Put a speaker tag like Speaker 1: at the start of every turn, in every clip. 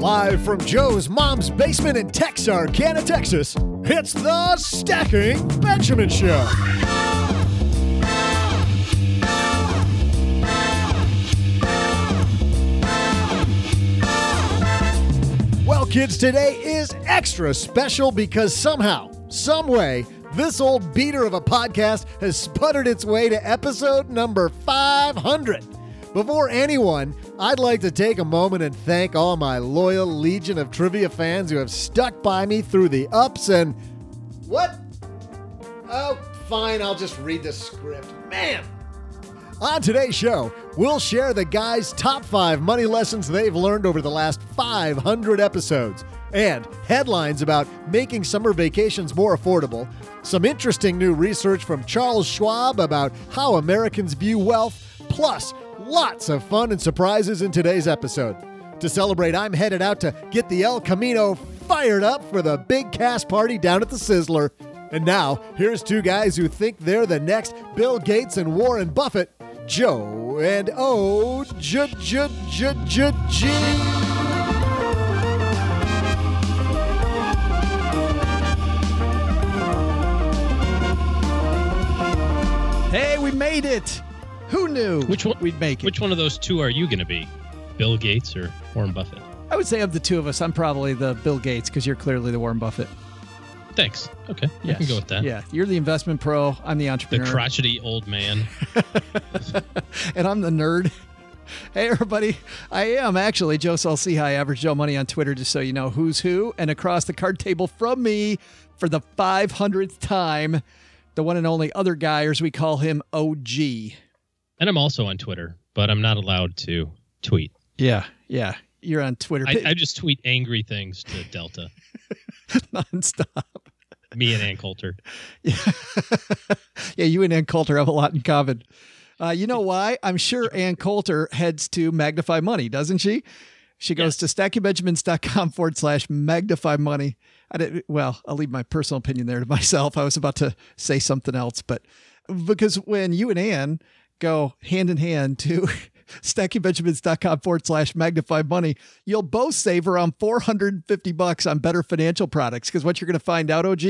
Speaker 1: Live from Joe's mom's basement in Texarkana, Texas, it's the Stacking Benjamin Show. Well, kids, today is extra special because somehow, some way, this old beater of a podcast has sputtered its way to episode number 500. Before anyone, I'd like to take a moment and thank all my loyal legion of trivia fans who have stuck by me through the ups and. What? Oh, fine, I'll just read the script. Man! On today's show, we'll share the guys' top five money lessons they've learned over the last 500 episodes, and headlines about making summer vacations more affordable, some interesting new research from Charles Schwab about how Americans view wealth, plus lots of fun and surprises in today's episode. To celebrate, I'm headed out to get the El Camino fired up for the big cast party down at the Sizzler. And now, here's two guys who think they're the next Bill Gates and Warren Buffett, Joe and O. J J J J G.
Speaker 2: Hey, we made it. Who knew
Speaker 3: Which one-
Speaker 2: we'd make it?
Speaker 3: Which one of those two are you going to be? Bill Gates or Warren Buffett?
Speaker 2: I would say of the two of us, I'm probably the Bill Gates because you're clearly the Warren Buffett.
Speaker 3: Thanks. Okay. I can go with that.
Speaker 2: Yeah, you're the investment pro. I'm the entrepreneur.
Speaker 3: The crotchety old man.
Speaker 2: and I'm the nerd. Hey, everybody. I am actually Joe Saul-Sehy, Average Joe Money on Twitter, just so you know who's who. And across the card table from me for the 500th time, the one and only other guy, or as we call him, OG.
Speaker 3: And I'm also on Twitter, but I'm not allowed to tweet.
Speaker 2: Yeah, yeah. You're on Twitter
Speaker 3: I, I just tweet angry things to Delta,
Speaker 2: nonstop.
Speaker 3: me and Ann Coulter.
Speaker 2: Yeah. yeah, you and Ann Coulter have a lot in common. Uh, you know why? I'm sure Ann Coulter heads to Magnify Money, doesn't she? She goes to stackingbenjamins.com forward slash magnify money. I did, well, I'll leave my personal opinion there to myself. I was about to say something else, but because when you and Ann go hand in hand to stackingbenjamins.com forward slash magnify money, you'll both save around 450 bucks on better financial products. Because what you're going to find out, OG,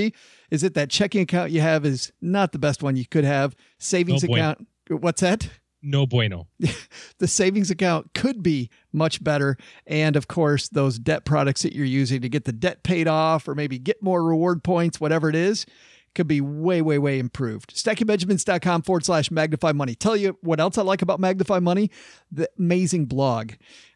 Speaker 2: is that that checking account you have is not the best one you could have. Savings
Speaker 3: boy.
Speaker 2: account, what's that?
Speaker 3: No bueno.
Speaker 2: the savings account could be much better. And of course, those debt products that you're using to get the debt paid off or maybe get more reward points, whatever it is, could be way, way, way improved. StackingBenjamins.com forward slash magnify money. Tell you what else I like about Magnify Money the amazing blog.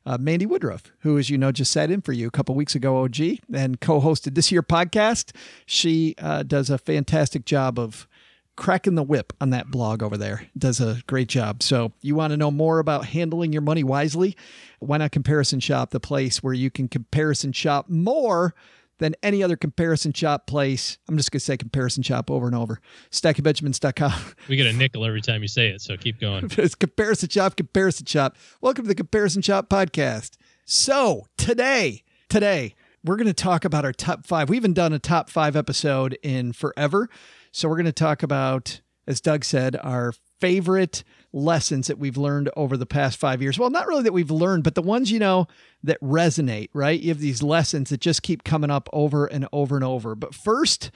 Speaker 2: Uh, Mandi Woodruff, who, as you know, just sat in for you a couple weeks ago, OG, and co hosted this year podcast. She uh, does a fantastic job of cracking the whip on that blog over there. Does a great job. So, you want to know more about handling your money wisely? Why not Comparison Shop, the place where you can comparison shop more than any other comparison shop place? I'm just going to say comparison shop over and over. StackingBenjamins.com.
Speaker 3: We get a nickel every time you say it, so keep going.
Speaker 2: it's comparison shop, comparison shop. Welcome to the Comparison Shop podcast. So, today, today, we're going to talk about our top five. We haven't done a top five episode in forever. So, we're going to talk about, as Doug said, our favorite lessons that we've learned over the past five years. Well, not really that we've learned, but the ones, you know, that resonate, right? You have these lessons that just keep coming up over and over and over. But first,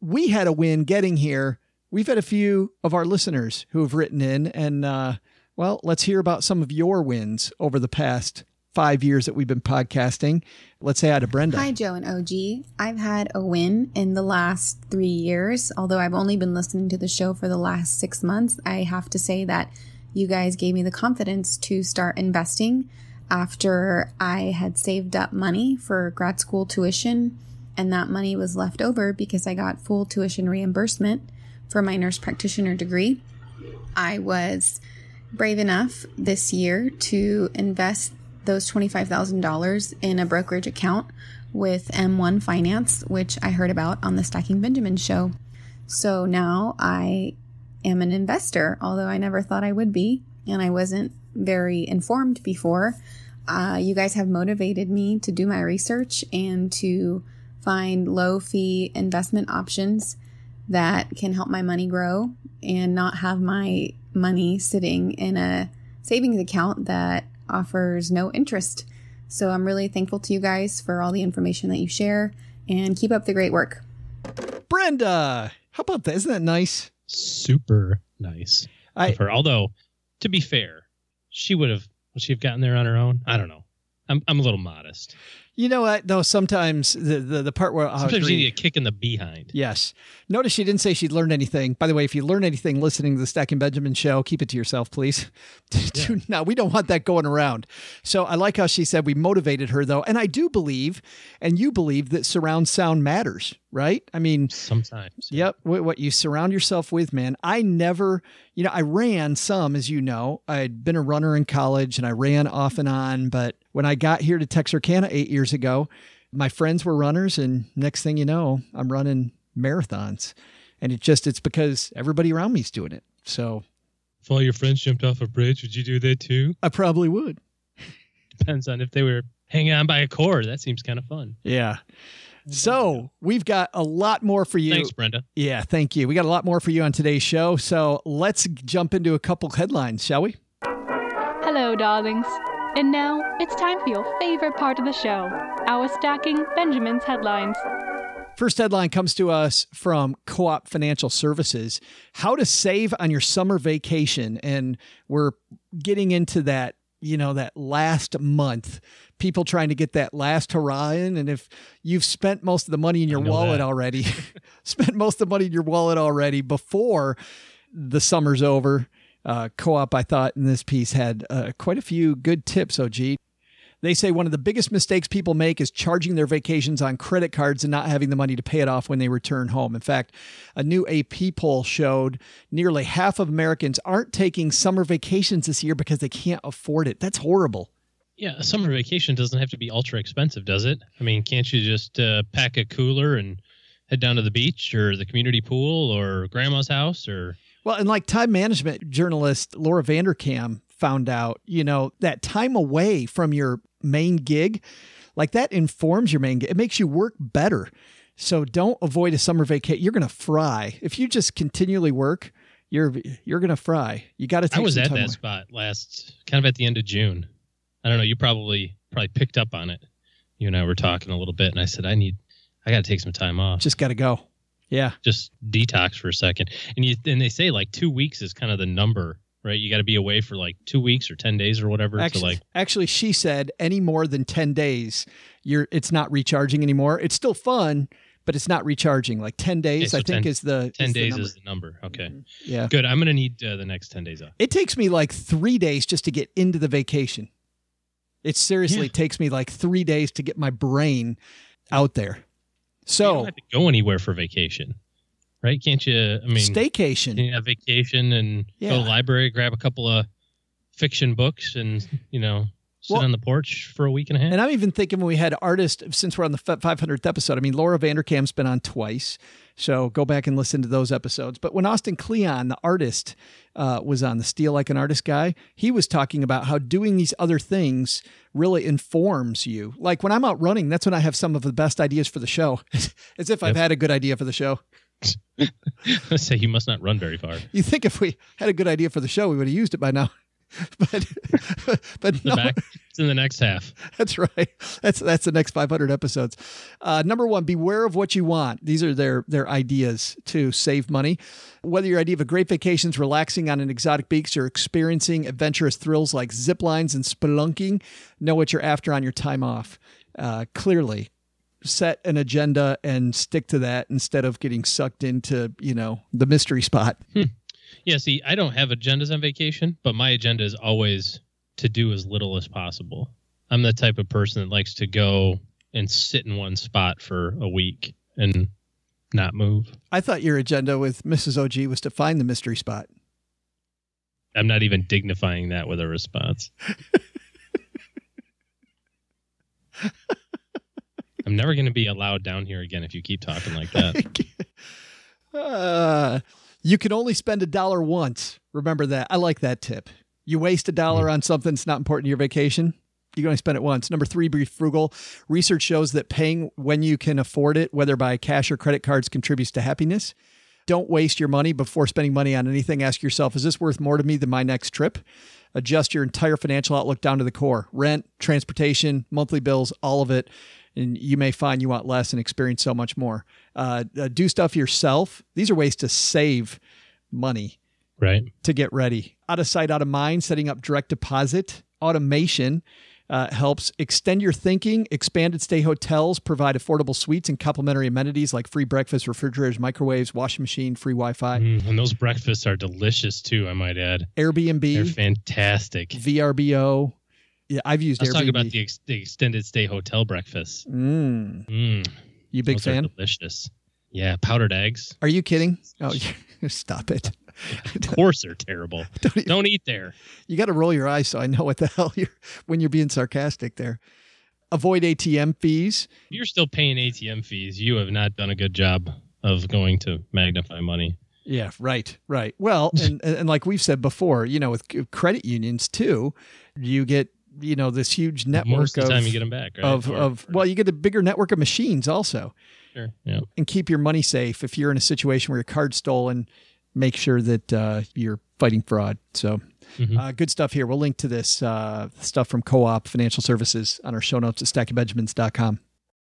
Speaker 2: we had a win getting here. We've had a few of our listeners who have written in, and uh, well, let's hear about some of your wins over the past five years that we've been podcasting. Let's say hi to Brenda.
Speaker 4: Hi, Joe and OG. I've had a win in the last three years. Although I've only been listening to the show for the last six months, I have to say that you guys gave me the confidence to start investing after I had saved up money for grad school tuition. And that money was left over because I got full tuition reimbursement for my nurse practitioner degree. I was brave enough this year to invest those $25,000 in a brokerage account with M1 Finance, which I heard about on the Stacking Benjamin show. So now I am an investor, although I never thought I would be, and I wasn't very informed before. Uh, you guys have motivated me to do my research and to find low fee investment options that can help my money grow and not have my money sitting in a savings account that offers no interest. So I'm really thankful to you guys for all the information that you share and keep up the great work.
Speaker 2: Brenda, how about that? Isn't that nice?
Speaker 3: Super nice
Speaker 2: I-
Speaker 3: of her. Although, to be fair, she would have would she have gotten there on her own? I don't know. I'm I'm a little modest.
Speaker 2: You know what? Though sometimes the the, the part where I'll
Speaker 3: Sometimes
Speaker 2: agree-
Speaker 3: you need a kick in the behind.
Speaker 2: Yes. Notice she didn't say she'd learned anything. By the way, if you learn anything listening to the Stacking Benjamin show, keep it to yourself, please. Do not- we don't want that going around. So I like how she said we motivated her, though. And I do believe, and you believe, that surround sound matters, right? I mean,
Speaker 3: Sometimes.
Speaker 2: Yep. What, what you surround yourself with, man. I never, you know, I ran some, as you know. I'd been a runner in college and I ran off and on. But when I got here to Texarkana eight years ago, my friends were runners. And next thing you know, I'm running marathons. And it just, it's because everybody around me's doing it. So
Speaker 3: If all your friends jumped off a bridge, would you do that too?
Speaker 2: I probably would.
Speaker 3: Depends on if they were hanging on by a cord. That seems kind of fun.
Speaker 2: Yeah. So we've got a lot more for you.
Speaker 3: Thanks, Brenda.
Speaker 2: Yeah, thank you. We got a lot more for you on today's show. So let's jump into a couple headlines, shall we?
Speaker 5: Hello, darlings. And now it's time for your favorite part of the show our Stacking Benjamin's headlines.
Speaker 2: First headline comes to us from Co op Financial Services How to Save on Your Summer Vacation. And we're getting into that, you know, that last month. People trying to get that last hurrah in. And if you've spent most of the money in your wallet
Speaker 3: that.
Speaker 2: already, spent most of the money in your wallet already before the summer's over, uh, Co op, I thought in this piece had uh, quite a few good tips, OG. They say one of the biggest mistakes people make is charging their vacations on credit cards and not having the money to pay it off when they return home. In fact, a new AP poll showed nearly half of Americans aren't taking summer vacations this year because they can't afford it. That's horrible.
Speaker 3: Yeah, a summer vacation doesn't have to be ultra expensive, does it? I mean, can't you just uh, pack a cooler and head down to the beach or the community pool or grandma's house or
Speaker 2: Well, and like time management journalist Laura Vanderkam found out, you know, that time away from your main gig, like that informs your main gig. It makes you work better. So don't avoid a summer vacation. You're going to fry. If you just continually work, you're you're going to fry. You got to take
Speaker 3: I was at that
Speaker 2: away.
Speaker 3: spot last kind of at the end of June. I don't know, you probably probably picked up on it. You and I were talking a little bit and I said I need I got to take some time off.
Speaker 2: Just got to go. Yeah.
Speaker 3: just detox for a second. And you and they say like 2 weeks is kind of the number, right? You got to be away for like 2 weeks or 10 days or whatever
Speaker 2: Actually,
Speaker 3: to like
Speaker 2: actually, she said any more than 10 days, you're it's not recharging anymore. It's still fun, but it's not recharging. Like 10 days,
Speaker 3: so
Speaker 2: I think is the
Speaker 3: 10
Speaker 2: is
Speaker 3: days
Speaker 2: number.
Speaker 3: is the number. Okay.
Speaker 2: yeah.
Speaker 3: Good. I'm going to need uh, the next 10 days off.
Speaker 2: It takes me like three days just to get into the vacation. It seriously
Speaker 3: Yeah.
Speaker 2: takes me like three days to get my brain out there.
Speaker 3: you
Speaker 2: So
Speaker 3: don't have to go anywhere for vacation, right? Can't you? I mean,
Speaker 2: staycation.
Speaker 3: can you have vacation and go to the library, grab a couple of fiction books, and you know, sit
Speaker 2: Well-
Speaker 3: on the porch for a week and a half.
Speaker 2: And I'm even thinking when we had artists, since we're on the 500th episode, I mean, Laura Vanderkam's been on twice. So go back and listen to those episodes. But when Austin Kleon, the artist, uh, was on the Steal Like an Artist guy, he was talking about how doing these other things really informs you. Like when I'm out running, that's when I have some of the best ideas for the show, as if I've had a good idea for the show.
Speaker 3: Let's say you must not run very far.
Speaker 2: You think if we had a good idea for the show, we would have used it by now. but but no,
Speaker 3: back, It's in the next half.
Speaker 2: That's right. That's that's the next 500 episodes. Uh, number one, beware of what you want. These are their their ideas to save money. Whether your idea of a great vacation is relaxing on an exotic beach or experiencing adventurous thrills like zip lines and spelunking, know what you're after on your time off. Uh, clearly, set an agenda and stick to that instead of getting sucked into you know the mystery spot. Hmm.
Speaker 3: Yeah, see, I don't have agendas on vacation, but my agenda is always to do as little as possible. I'm the type of person that likes to go and sit in one spot for a week and not move.
Speaker 2: I thought your agenda with Mrs. OG was to find the mystery spot.
Speaker 3: I'm not even dignifying that with a response. I'm never going to be allowed down here again if you keep talking like that.
Speaker 2: Uh, you can only spend a dollar once. Remember that. I like that tip. You waste a dollar on something that's not important to your vacation. You can only spend it once. Number three, be frugal. Research shows that paying when you can afford it, whether by cash or credit cards, contributes to happiness. Don't waste your money before spending money on anything. Ask yourself, is this worth more to me than my next trip? Adjust your entire financial outlook down to the core rent, transportation, monthly bills, all of it. And you may find you want less and experience so much more. Uh, uh, do stuff yourself. These are ways to save money
Speaker 3: right?
Speaker 2: to get ready. Out of sight, out of mind, setting up direct deposit, automation uh, helps extend your thinking. Expanded stay hotels provide affordable suites and complimentary amenities like free breakfast, refrigerators, microwaves, washing machine, free Wi Fi.
Speaker 3: Mm, and those breakfasts are delicious too, I might add.
Speaker 2: Airbnb.
Speaker 3: They're fantastic.
Speaker 2: VRBO. Yeah, I've used
Speaker 3: Let's
Speaker 2: Airbnb.
Speaker 3: talk about the, ex- the extended stay hotel breakfasts.
Speaker 2: mm,
Speaker 3: Mm,
Speaker 2: you big
Speaker 3: those
Speaker 2: fan?
Speaker 3: delicious. Yeah, powdered eggs.
Speaker 2: Are you kidding? Oh, stop it.
Speaker 3: Of course, they're terrible.
Speaker 2: Don't even-
Speaker 3: Don't eat there.
Speaker 2: You got to roll your eyes so I know what the hell you're when you're being sarcastic there. Avoid ATM fees.
Speaker 3: If you're still paying ATM fees, you have not done a good job of going to magnify money.
Speaker 2: Yeah, right, right. Well, and and like we've said before, you know, with credit unions too, you get you know this huge network
Speaker 3: Most of
Speaker 2: of
Speaker 3: the time, you get them back, right?
Speaker 2: of,
Speaker 3: Or-
Speaker 2: of
Speaker 3: or-
Speaker 2: well, you get a bigger network of machines also,
Speaker 3: sure. Yeah.
Speaker 2: and keep your money safe. If you're in a situation where your card's stolen, make sure that uh, you're fighting fraud. So.
Speaker 3: Mhm.
Speaker 2: Uh, good stuff here. We'll link to this uh, stuff from Co-op Financial Services on our show notes at stackingbenjamins.com.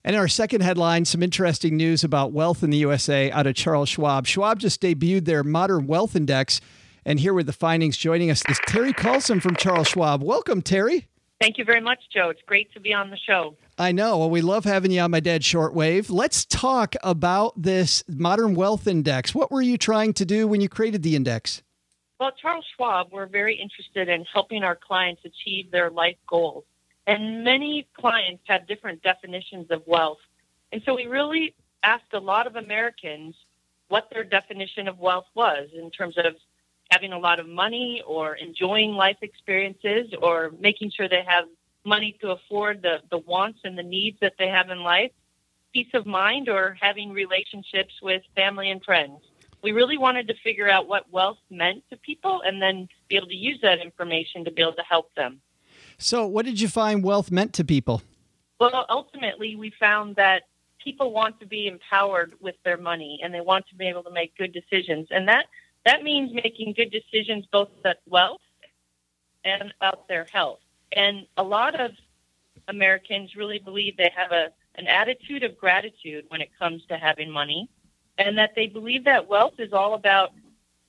Speaker 2: And in our second headline, some interesting news about wealth in the USA out of Charles Schwab. Schwab just debuted their Modern Wealth Index. And here with the findings, joining us is Terri Kallsen from Charles Schwab. Welcome, Terri.
Speaker 6: Thank you very much, Joe. It's great to be on the show.
Speaker 2: I know. Well, we love having you on my dad's shortwave. Let's talk about this Modern Wealth Index. What were you trying to do when you created the index?
Speaker 6: Well, Charles Schwab, we're very interested in helping our clients achieve their life goals. And many clients have different definitions of wealth. And so we really asked a lot of Americans what their definition of wealth was in terms of having a lot of money or enjoying life experiences or making sure they have money to afford the, the wants and the needs that they have in life, peace of mind, or having relationships with family and friends. We really wanted to figure out what wealth meant to people and then be able to use that information to be able to help them.
Speaker 2: So, what did you find wealth meant to people?
Speaker 6: Well, ultimately, we found that people want to be empowered with their money and they want to be able to make good decisions. And that, that means making good decisions both about wealth and about their health. And a lot of Americans really believe they have a, an attitude of gratitude when it comes to having money and that they believe that wealth is all about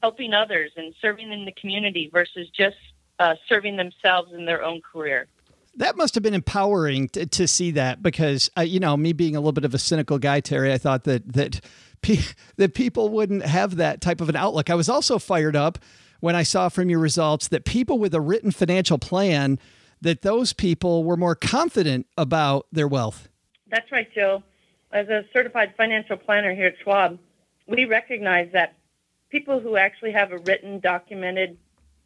Speaker 6: helping others and serving in the community versus just uh, serving themselves in their own career.
Speaker 2: That must have been empowering to, to see that because, uh, you know, me being a little bit of a cynical guy, Terri, I thought that that pe- that people wouldn't have that type of an outlook. I was also fired up when I saw from your results that people with a written financial plan that those people were more confident about their wealth.
Speaker 6: That's right, Joe. As a certified financial planner here at Schwab, we recognize that people who actually have a written, documented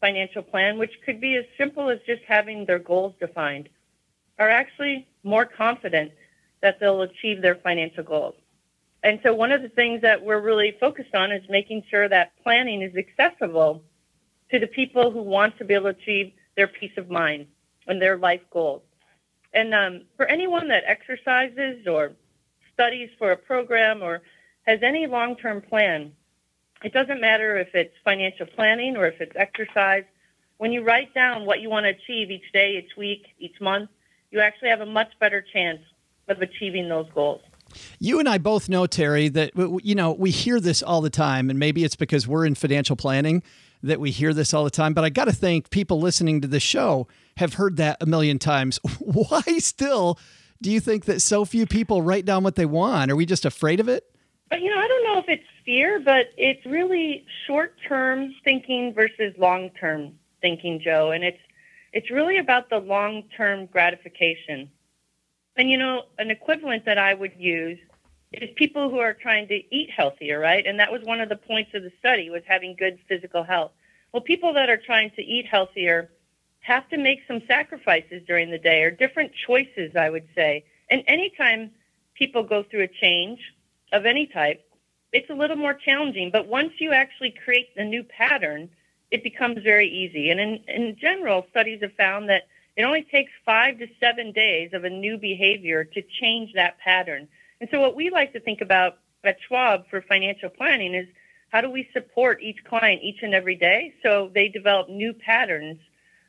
Speaker 6: financial plan, which could be as simple as just having their goals defined, are actually more confident that they'll achieve their financial goals. And so, one of the things that we're really focused on is making sure that planning is accessible to the people who want to be able to achieve their peace of mind and their life goals. And um, for anyone that exercises or studies for a program or has any long term plan, it doesn't matter if it's financial planning or if it's exercise when you write down what you want to achieve each day, each week, each month, you actually have a much better chance of achieving those goals.
Speaker 2: You and I both know, Terri, that you know we hear this all the time, and maybe it's because we're in financial planning that we hear this all the time. But I got to think people listening to the show have heard that a million times. Why still do you think that so few people write down what they want? Are we just afraid of it?
Speaker 6: You know, I don't know if it's fear, but it's really short-term thinking versus long-term thinking, Joe, and it's it's really about the long-term gratification. And you know, an equivalent that I would use is people who are trying to eat healthier, right? And that was one of the points of the study was having good physical health. Well, people that are trying to eat healthier have to make some sacrifices during the day or different choices, I would say. And anytime people go through a change of any type, it's a little more challenging. But once you actually create a new pattern, it becomes very easy. And in, in general, studies have found that it only takes five to seven days of a new behavior to change that pattern. And so, what we like to think about at Schwab for financial planning is how do we support each client each and every day so they develop new patterns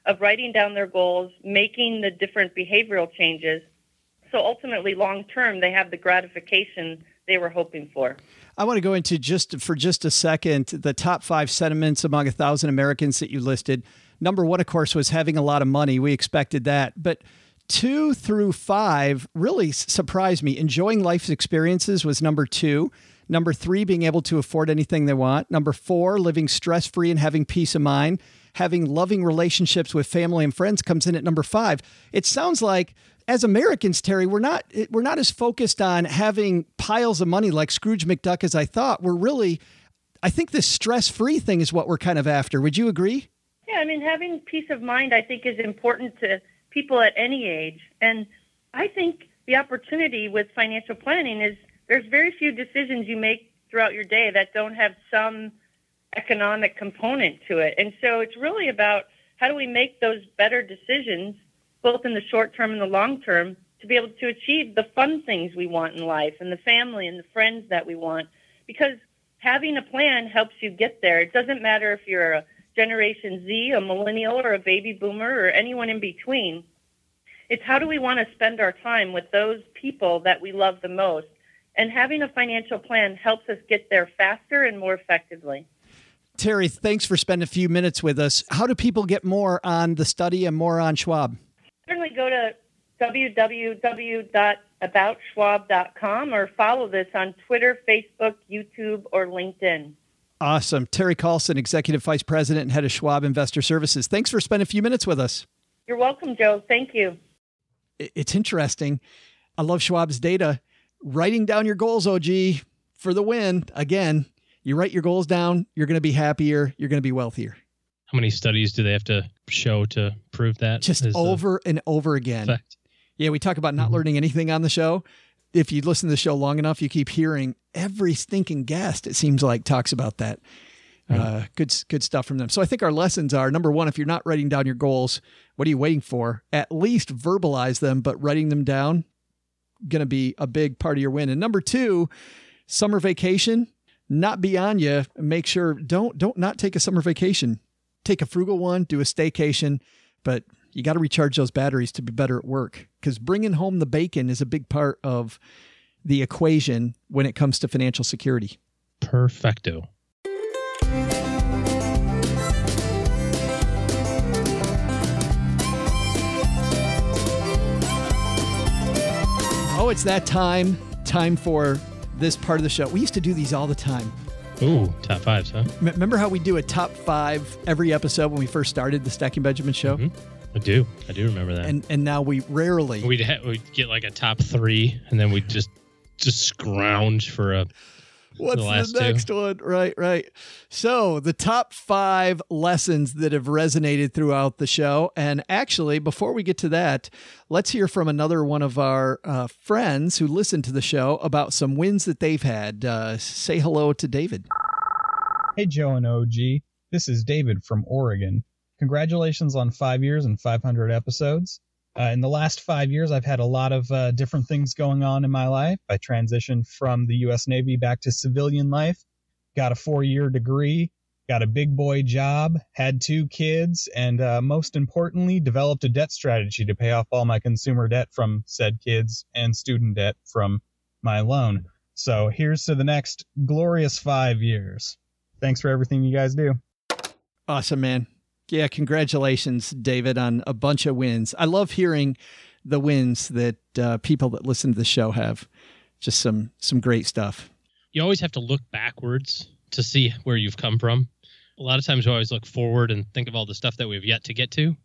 Speaker 6: of writing down their goals, making the different behavioral changes. So ultimately, long term, they have the gratification they were hoping for.
Speaker 2: I want to go into just for just a second the top five sentiments among a thousand Americans that you listed. Number one, of course, was having a lot of money. We expected that. But two through five really surprised me. Enjoying life's experiences was number two. Number three, being able to afford anything they want. Number four, living stress free and having peace of mind. Having loving relationships with family and friends comes in at number five. It sounds like as Americans, Terri, we're not we're not as focused on having piles of money like Scrooge McDuck as I thought. We're really, I think this stress free thing is what we're kind of after. Would you agree?
Speaker 6: Yeah, I mean, having peace of mind, I think, is important to people at any age. And I think the opportunity with financial planning is there's very few decisions you make throughout your day that don't have some economic component to it. And so it's really about how do we make those better decisions, both in the short term and the long term, to be able to achieve the fun things we want in life and the family and the friends that we want. Because having a plan helps you get there. It doesn't matter if you're a Generation Z, a millennial, or a baby boomer, or anyone in between. It's how do we want to spend our time with those people that we love the most? And having a financial plan helps us get there faster and more effectively.
Speaker 2: Terri, thanks for spending a few minutes with us. How do people get more on the study and more on Schwab?
Speaker 6: Certainly go to www.aboutschwab.com or follow this on Twitter, Facebook, YouTube, or LinkedIn.
Speaker 2: Awesome. Terri Kallsen, Executive Vice President and Head of Schwab Investor Services. Thanks for spending a few minutes with us.
Speaker 6: You're welcome, Joe. Thank you.
Speaker 2: It's interesting. I love Schwab's data. Writing down your goals, OG, for the win. Again, you write your goals down, you're going to be happier, you're going to be wealthier.
Speaker 3: How many studies do they have to show to prove that?
Speaker 2: Just over and over again. Effect? Yeah, we talk about not mm-hmm. learning anything on the show. If you listen to the show long enough, you keep hearing every stinking guest, it seems like, talks about that. Mm-hmm. Uh, good, good stuff from them. So I think our lessons are number one, if you're not writing down your goals, what are you waiting for? At least verbalize them, but writing them down going to be a big part of your win. And number two, summer vacation not be on you. Make sure don't don't not take a summer vacation. Take a frugal one, do a staycation, but you got to recharge those batteries to be better at work because bringing home the bacon is a big part of the equation when it comes to financial security.
Speaker 3: Perfecto.
Speaker 2: Oh, it's that time. Time for this part of the show. We used to do these all the time.
Speaker 3: Ooh, top fives, huh?
Speaker 2: Remember how we do a top five every episode when we first started the Stacking Benjamin show? Mm-hmm.
Speaker 3: I do. I do remember that.
Speaker 2: And and now we rarely
Speaker 3: we'd ha- we'd get like a top three, and then we'd just just scrounge for a
Speaker 2: What's the, the next two? one? Right, right. So, the top five lessons that have resonated throughout the show. And actually, before we get to that, let's hear from another one of our uh, friends who listened to the show about some wins that they've had. Uh, say hello to David.
Speaker 7: Hey, Joe and OG. This is David from Oregon. Congratulations on five years and 500 episodes. Uh, in the last five years, I've had a lot of uh, different things going on in my life. I transitioned from the U.S. Navy back to civilian life, got a four year degree, got a big boy job, had two kids, and uh, most importantly, developed a debt strategy to pay off all my consumer debt from said kids and student debt from my loan. So here's to the next glorious five years. Thanks for everything you guys do.
Speaker 2: Awesome, man. Yeah, congratulations, David, on a bunch of wins. I love hearing the wins that uh, people that listen to the show have. Just some some great stuff.
Speaker 3: You always have to look backwards to see where you've come from. A lot of times we always look forward and think of all the stuff that we've yet to get to.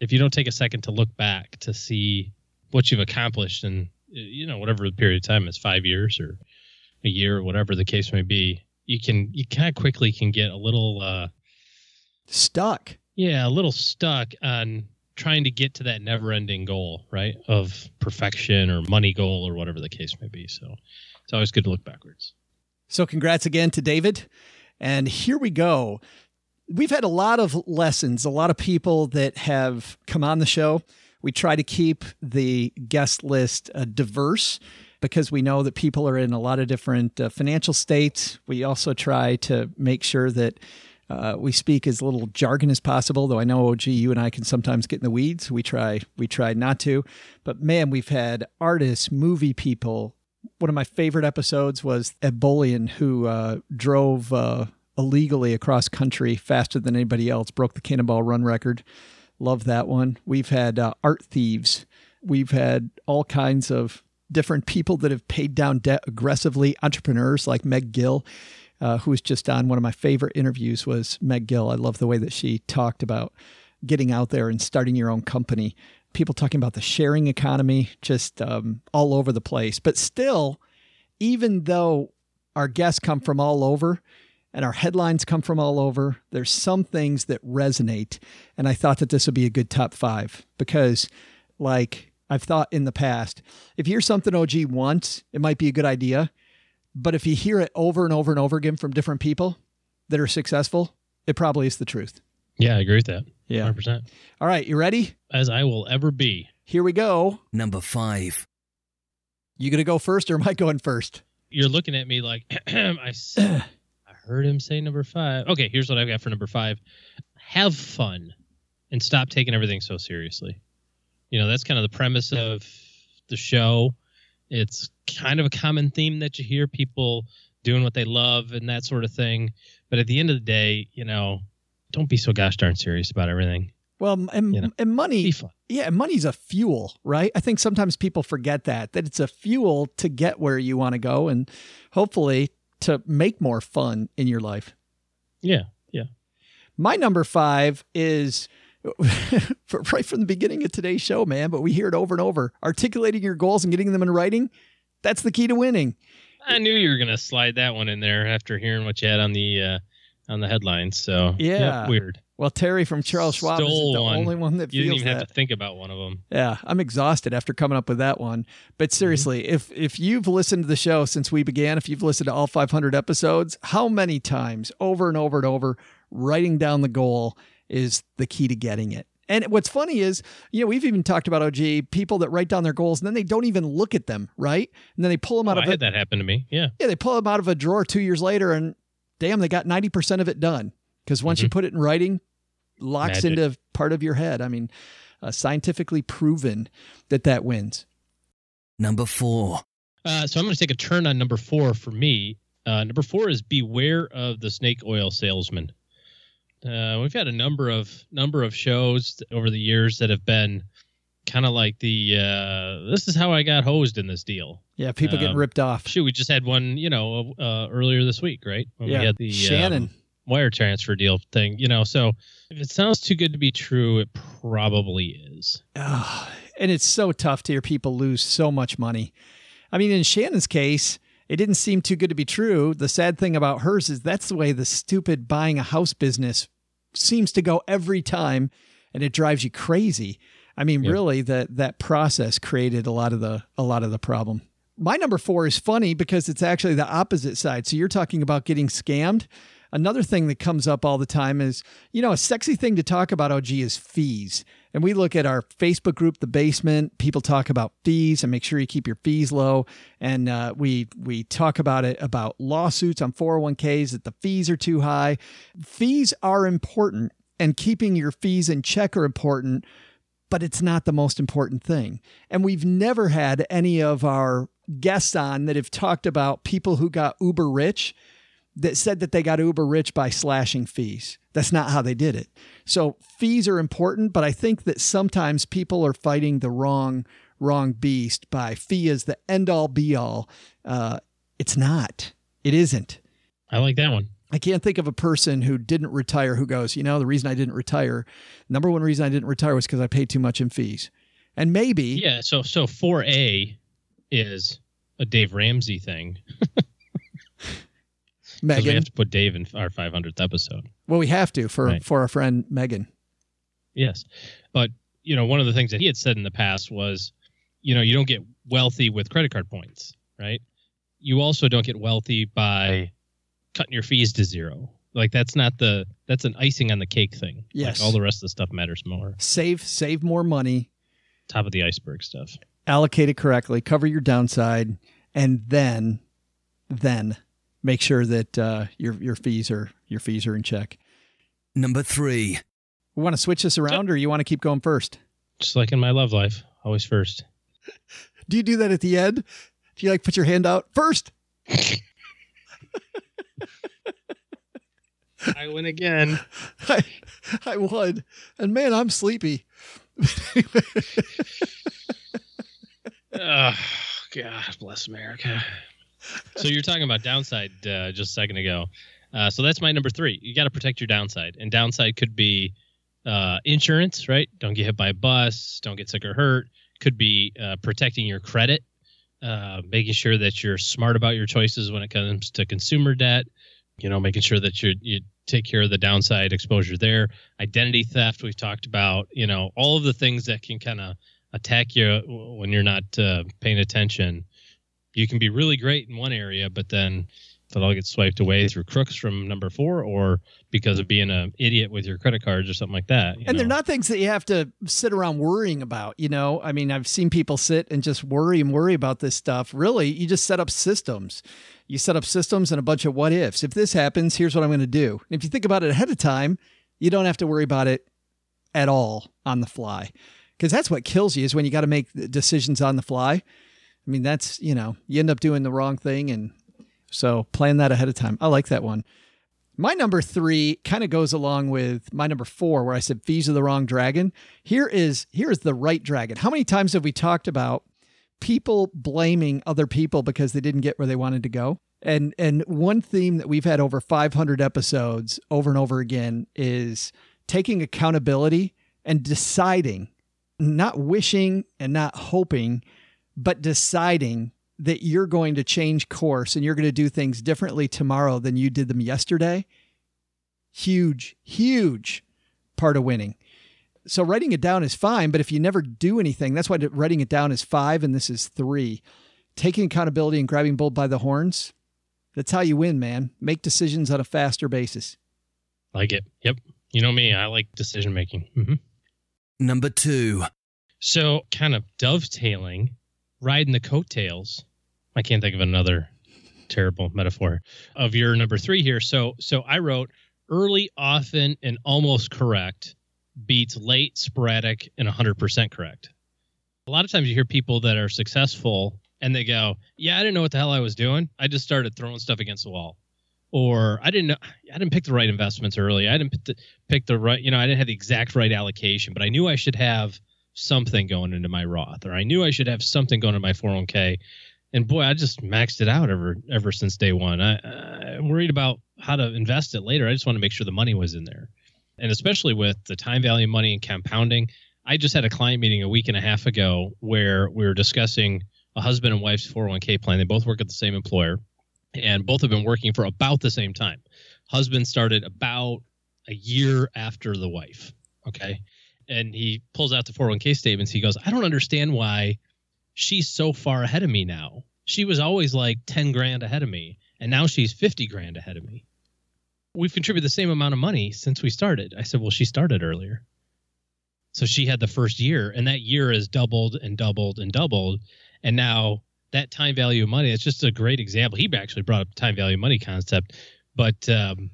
Speaker 3: If you don't take a second to look back to see what you've accomplished in you know whatever the period of time is, five years or a year or whatever the case may be, you can you kind of quickly can get a little uh,
Speaker 2: stuck.
Speaker 3: Yeah, a little stuck on trying to get to that never-ending goal, right? Of perfection or money goal or whatever the case may be. So it's always good to look backwards.
Speaker 2: So congrats again to David. And here we go. We've had a lot of lessons, a lot of people that have come on the show. We try to keep the guest list uh, diverse because we know that people are in a lot of different uh, financial states. We also try to make sure that uh, we speak as little jargon as possible, though I know, OG, you and I can sometimes get in the weeds. We try, we try not to. But man, we've had artists, movie people. One of my favorite episodes was Ed Bolian, who uh, drove uh, illegally across country faster than anybody else, broke the Cannonball Run record. Love that one. We've had uh, art thieves. We've had all kinds of different people that have paid down debt aggressively, entrepreneurs like Meg Gill uh, who was just on one of my favorite interviews was Meg Gill. I love the way that she talked about getting out there and starting your own company. People talking about the sharing economy, just um, all over the place. But still, even though our guests come from all over and our headlines come from all over, there's some things that resonate. And I thought that this would be a good top five because, like I've thought in the past, if you hear something OG once, it might be a good idea. But if you hear it over and over and over again from different people that are successful, it probably is the truth.
Speaker 3: Yeah, I agree with that.
Speaker 2: Yeah.
Speaker 3: 100%.
Speaker 2: All right, you ready?
Speaker 3: As I will ever be.
Speaker 2: Here we go.
Speaker 8: Number five.
Speaker 2: You going to go first or am I going first?
Speaker 3: You're looking at me like I said, I heard him say number five. Okay, here's what I've got for number five have fun and stop taking everything so seriously. You know, that's kind of the premise of the show. It's kind of a common theme that you hear people doing what they love and that sort of thing. But at the end of the day, you know, don't be so gosh darn serious about everything.
Speaker 2: Well, and,
Speaker 3: You know,
Speaker 2: and money,
Speaker 3: Be fun.
Speaker 2: yeah, money's a fuel, right? I think sometimes people forget that, that it's a fuel to get where you want to go and hopefully to make more fun in your life.
Speaker 3: Yeah. Yeah.
Speaker 2: My number five is right from the beginning of today's show, man, but we hear it over and over. Articulating your goals and getting them in writing, that's the key to winning.
Speaker 3: I knew you were gonna slide that one in there after hearing what you had on the uh on the headlines. So
Speaker 2: Yeah.
Speaker 3: yep, weird.
Speaker 2: Well, Terri from Charles Schwab
Speaker 3: Stole
Speaker 2: is the
Speaker 3: one.
Speaker 2: only one that
Speaker 3: You didn't
Speaker 2: feels
Speaker 3: even
Speaker 2: that.
Speaker 3: have to think about one of them.
Speaker 2: Yeah, I'm exhausted after coming up with that one. But
Speaker 3: Mm-hmm.
Speaker 2: seriously, if if you've listened to the show since we began, if you've listened to all 500 episodes, how many times over and over and over writing down the goal is the key to getting it. And what's funny is, you know, we've even talked about OG people that write down their goals and then they don't even look at them, right? And then they pull them out
Speaker 3: Oh, I
Speaker 2: of
Speaker 3: had
Speaker 2: it.
Speaker 3: that happen to me. Yeah.
Speaker 2: Yeah, they pull them out of a drawer two years later, and damn, they got 90% of it done. Because once you put it in writing, locks
Speaker 3: Mm-hmm. Magic.
Speaker 2: into part of your head. I mean, uh, scientifically proven that that wins.
Speaker 8: Number four.
Speaker 3: Uh, so I'm going to take a turn on number four for me. Uh, number four is beware of the snake oil salesman. Uh, we've had a number of number of shows over the years that have been kind of like the uh, this is how I got hosed in this deal.
Speaker 2: Yeah, people getting
Speaker 3: Um,
Speaker 2: ripped off.
Speaker 3: Shoot, we just had one, you know, uh, earlier this week, right? When
Speaker 2: Yeah,
Speaker 3: we had the
Speaker 2: Shannon.
Speaker 3: um, wire transfer deal thing, you know. So if it sounds too good to be true, it probably is.
Speaker 2: And it's so tough to hear people lose so much money. I mean, in Shannon's case, it didn't seem too good to be true. The sad thing about hers is that's the way the stupid buying a house business seems to go every time, and it drives you crazy. I mean,
Speaker 3: Yep.
Speaker 2: really, that that process created a lot of the a lot of the problem. My number four is funny because it's actually the opposite side. So you're talking about getting scammed. Another thing that comes up all the time is, you know, a sexy thing to talk about OG is fees. And we look at our Facebook group, The Basement. People talk about fees and make sure you keep your fees low. And uh, we we talk about it about lawsuits on 401ks that the fees are too high. Fees are important, and keeping your fees in check are important, but it's not the most important thing. And we've never had any of our guests on that have talked about people who got uber rich that said that they got uber rich by slashing fees. That's not how they did it. So fees are important, but I think that sometimes people are fighting the wrong wrong beast by fee is the end all be all. Uh, it's not. It isn't.
Speaker 3: I like that one.
Speaker 2: I can't think of a person who didn't retire who goes, you know, the reason I didn't retire, number one reason I didn't retire was because I paid too much in fees. And maybe
Speaker 3: Yeah. So so four A is a Dave Ramsey thing. 'Cause we
Speaker 2: Megan,
Speaker 3: have to put Dave in our 500th episode.
Speaker 2: well, we have to for
Speaker 3: Right.
Speaker 2: for our friend Megan.
Speaker 3: Yes. But, you know, one of the things that he had said in the past was, you know, you don't get wealthy with credit card points, right? You also don't get wealthy by cutting your fees to zero. Like that's not the that's an icing on the cake thing.
Speaker 2: Yes.
Speaker 3: Like all the rest of the stuff matters more.
Speaker 2: Save save more money,
Speaker 3: Top of the iceberg stuff.
Speaker 2: allocate it correctly, cover your downside, and then then make sure that uh, your your fees are your fees are in check.
Speaker 8: Number three.
Speaker 2: We want to switch this around, or you want to keep going first?
Speaker 3: Just like in my love life, always first.
Speaker 2: Do you do that at the end? Do you like put your hand out first?
Speaker 3: I win again.
Speaker 2: I, I won, and man, I'm sleepy.
Speaker 3: oh, God bless America. So you're talking about downside uh, just a second ago. Uh, so that's my number three. You got to protect your downside, and downside could be uh, insurance, right? Don't get hit by a bus, don't get sick or hurt. Could be uh, protecting your credit, uh, making sure that you're smart about your choices when it comes to consumer debt. You know, making sure that you you take care of the downside exposure there. Identity theft, we've talked about. You know, all of the things that can kind of attack you when you're not uh, paying attention. You can be really great in one area, but then that all gets swiped away through crooks from number four, or because of being an idiot with your credit cards or something like that. you
Speaker 2: and they're not things that you have to sit around worrying about. You know, I mean, I've seen people sit and just worry and worry about this stuff. Really, you just set up systems. You set up systems and a bunch of what ifs. If this happens, here's what I'm going to do. And if you think about it ahead of time, you don't have to worry about it at all on the fly. Because that's what kills you is when you got to make decisions on the fly. I mean, that's, you know, you end up doing the wrong thing. And so plan that ahead of time. I like that one. My number three kind of goes along with my number four, where I said fees are the wrong dragon. Here is here is the right dragon. How many times have we talked about people blaming other people because they didn't get where they wanted to go? And and one theme that we've had over 500 episodes over and over again is taking accountability and deciding, not wishing and not hoping, but deciding that you're going to change course and you're going to do things differently tomorrow than you did them yesterday. Huge, huge part of winning. So writing it down is fine, but if you never do anything, that's why writing it down is five and this is three. Taking accountability and grabbing bull by the horns, that's how you win, man. Make decisions on a faster basis.
Speaker 3: like it. Yep. You know me. I like decision making. hmm
Speaker 8: Number two.
Speaker 3: So, kind of dovetailing, riding the coattails. I can't think of another terrible metaphor of your number three here. So, so I wrote early, often, and almost correct beats late, sporadic, and 100% correct. A lot of times you hear people that are successful and they go, "Yeah, I didn't know what the hell I was doing. I just started throwing stuff against the wall." Or I didn't know I didn't pick the right investments early. I didn't pick the, pick the right, you know, I didn't have the exact right allocation, but I knew I should have something going into my Roth, or I knew I should have something going into my 401k. And boy, I just maxed it out ever ever since day one. I, I'm worried about how to invest it later. I just want to make sure the money was in there, and especially with the time value of money and compounding. I just had a client meeting a week and a half ago where we were discussing a husband and wife's 401k plan. They both work at the same employer, and both have been working for about the same time. Husband started about a year after the wife. Okay and he pulls out the 401k statements. He goes, I don't understand why she's so far ahead of me now. She was always like 10 grand ahead of me, and now she's 50 grand ahead of me. we've contributed the same amount of money since we started. I said, well, she started earlier. So she had the first year, and that year has doubled and doubled and doubled. And now that time value of money, it's just a great example. He actually brought up the time value of money concept, but um,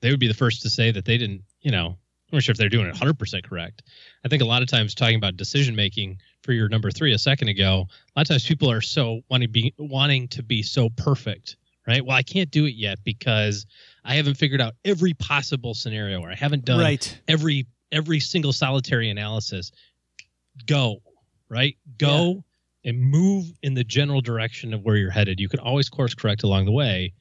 Speaker 3: they would be the first to say that they didn't, you know, I'm not sure if they're doing it 100% correct. I think a lot of times talking about decision making for your number three a second ago, a lot of times people are so wanting to be wanting to be so perfect, right? Well, I can't do it yet because I haven't figured out every possible scenario or I haven't done
Speaker 2: Right.
Speaker 3: every every single solitary analysis. Go, right? Go and move in the general direction of where you're headed. You can always course correct along the way.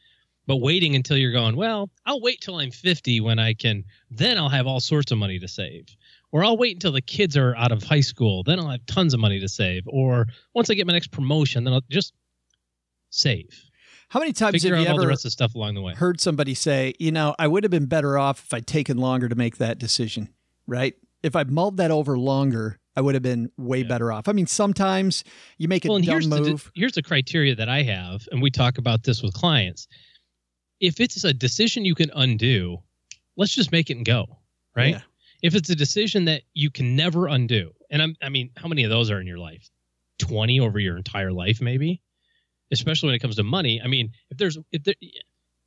Speaker 3: But waiting until you're going, well, I'll wait till I'm 50 when I can, then I'll have all sorts of money to save. Or I'll wait until the kids are out of high school, then I'll have tons of money to save. Or once I get my next promotion, then I'll just save.
Speaker 2: How many times
Speaker 3: Figure
Speaker 2: have you
Speaker 3: all the
Speaker 2: ever
Speaker 3: rest of stuff along the way.
Speaker 2: heard somebody say, you know, I would have been better off if I'd taken longer to make that decision, right? If I mulled that over longer, I would have been way
Speaker 3: Yeah.
Speaker 2: better off. I mean, sometimes you make a
Speaker 3: well,
Speaker 2: dumb
Speaker 3: here's the
Speaker 2: move.
Speaker 3: here's the criteria that I have, and we talk about this with clients. If it's a decision you can undo, let's just make it and go, right?
Speaker 2: Yeah.
Speaker 3: If it's a decision that you can never undo, and I'm, I mean, how many of those are in your life? Twenty over your entire life, maybe. Especially when it comes to money. I mean, if there's if there,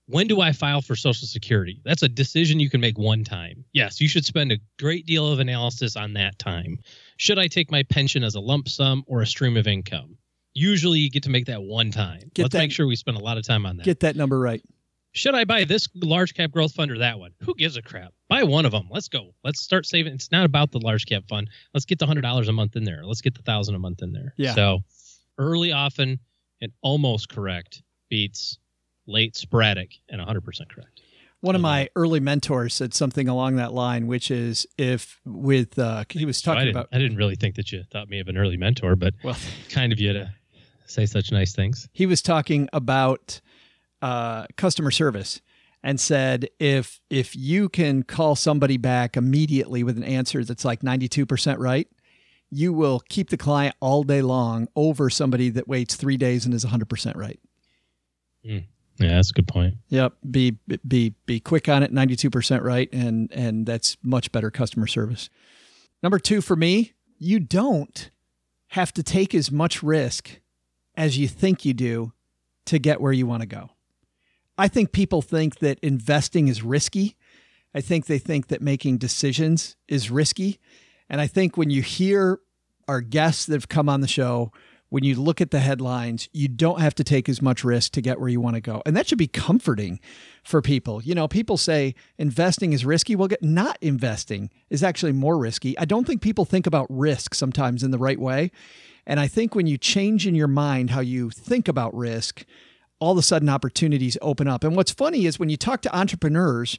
Speaker 3: when do I file for Social Security? That's a decision you can make one time. Yes, you should spend a great deal of analysis on that time. Should I take my pension as a lump sum or a stream of income? Usually you get to make that one time.
Speaker 2: Get
Speaker 3: Let's
Speaker 2: that-
Speaker 3: make sure we spend a lot of time on that.
Speaker 2: Get that number right.
Speaker 3: Should I buy this large cap growth fund or that one? Who gives a crap? Buy one of them. Let's go. Let's start saving. It's not about the large cap fund. Let's get the hundred dollars a month in there. Let's get the thousand a month in there.
Speaker 2: Yeah.
Speaker 3: So early, often, and almost correct beats late, sporadic, and 100% correct.
Speaker 2: One of my early mentors said something along that line, which is if with uh, he was
Speaker 3: So I
Speaker 2: talking about
Speaker 3: I didn't really think that you thought me of an early mentor, but
Speaker 2: well,
Speaker 3: kind of you to say such nice things.
Speaker 2: he was talking about uh, customer service and said if if you can call somebody back immediately with an answer that's like 92% right you will keep the client all day long over somebody that waits three days and is 100% right.
Speaker 3: Yeah, that's a good point.
Speaker 2: yep. Be be be quick on it 92% right and and that's much better customer service. Number two for me you don't have to take as much risk as you think you do to get where you want to go I think people think that investing is risky. I think they think that making decisions is risky. And I think when you hear our guests that have come on the show, when you look at the headlines, you don't have to take as much risk to get where you want to go. And that should be comforting for people. You know, people say investing is risky. Well, get- not investing is actually more risky. I don't think people think about risk sometimes in the right way. And I think when you change in your mind how you think about risk, all of a sudden opportunities open up. And what's funny is when you talk to entrepreneurs,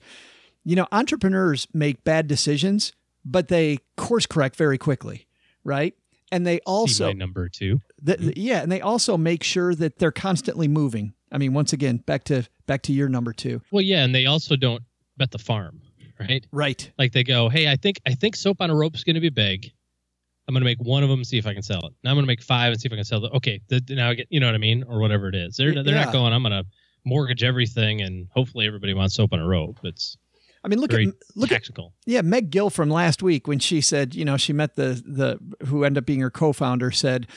Speaker 2: you know, entrepreneurs make bad decisions, but they course correct very quickly, right? And they also,
Speaker 3: number two.
Speaker 2: th- th- mm-hmm. yeah, and they also make sure that they're constantly moving. I mean, once again, back to back to your number two,
Speaker 3: Well, yeah, and they also don't bet the farm, right?
Speaker 2: right?
Speaker 3: Like they go, hey, I think I think soap on a rope is going to be big. I'm going to make one of them, see if I can sell it. Now I'm going to make five and see if I can sell it. Okay, the, now I get, you know what I mean, or whatever it is. They're they're
Speaker 2: Yeah.
Speaker 3: not going. I'm going to mortgage everything, and hopefully everybody wants soap on a rope. It's
Speaker 2: I mean, look
Speaker 3: very
Speaker 2: at look at
Speaker 3: tactical.
Speaker 2: Yeah, Meg Gill from last week when she said, you know, she met the the who ended up being her co-founder said,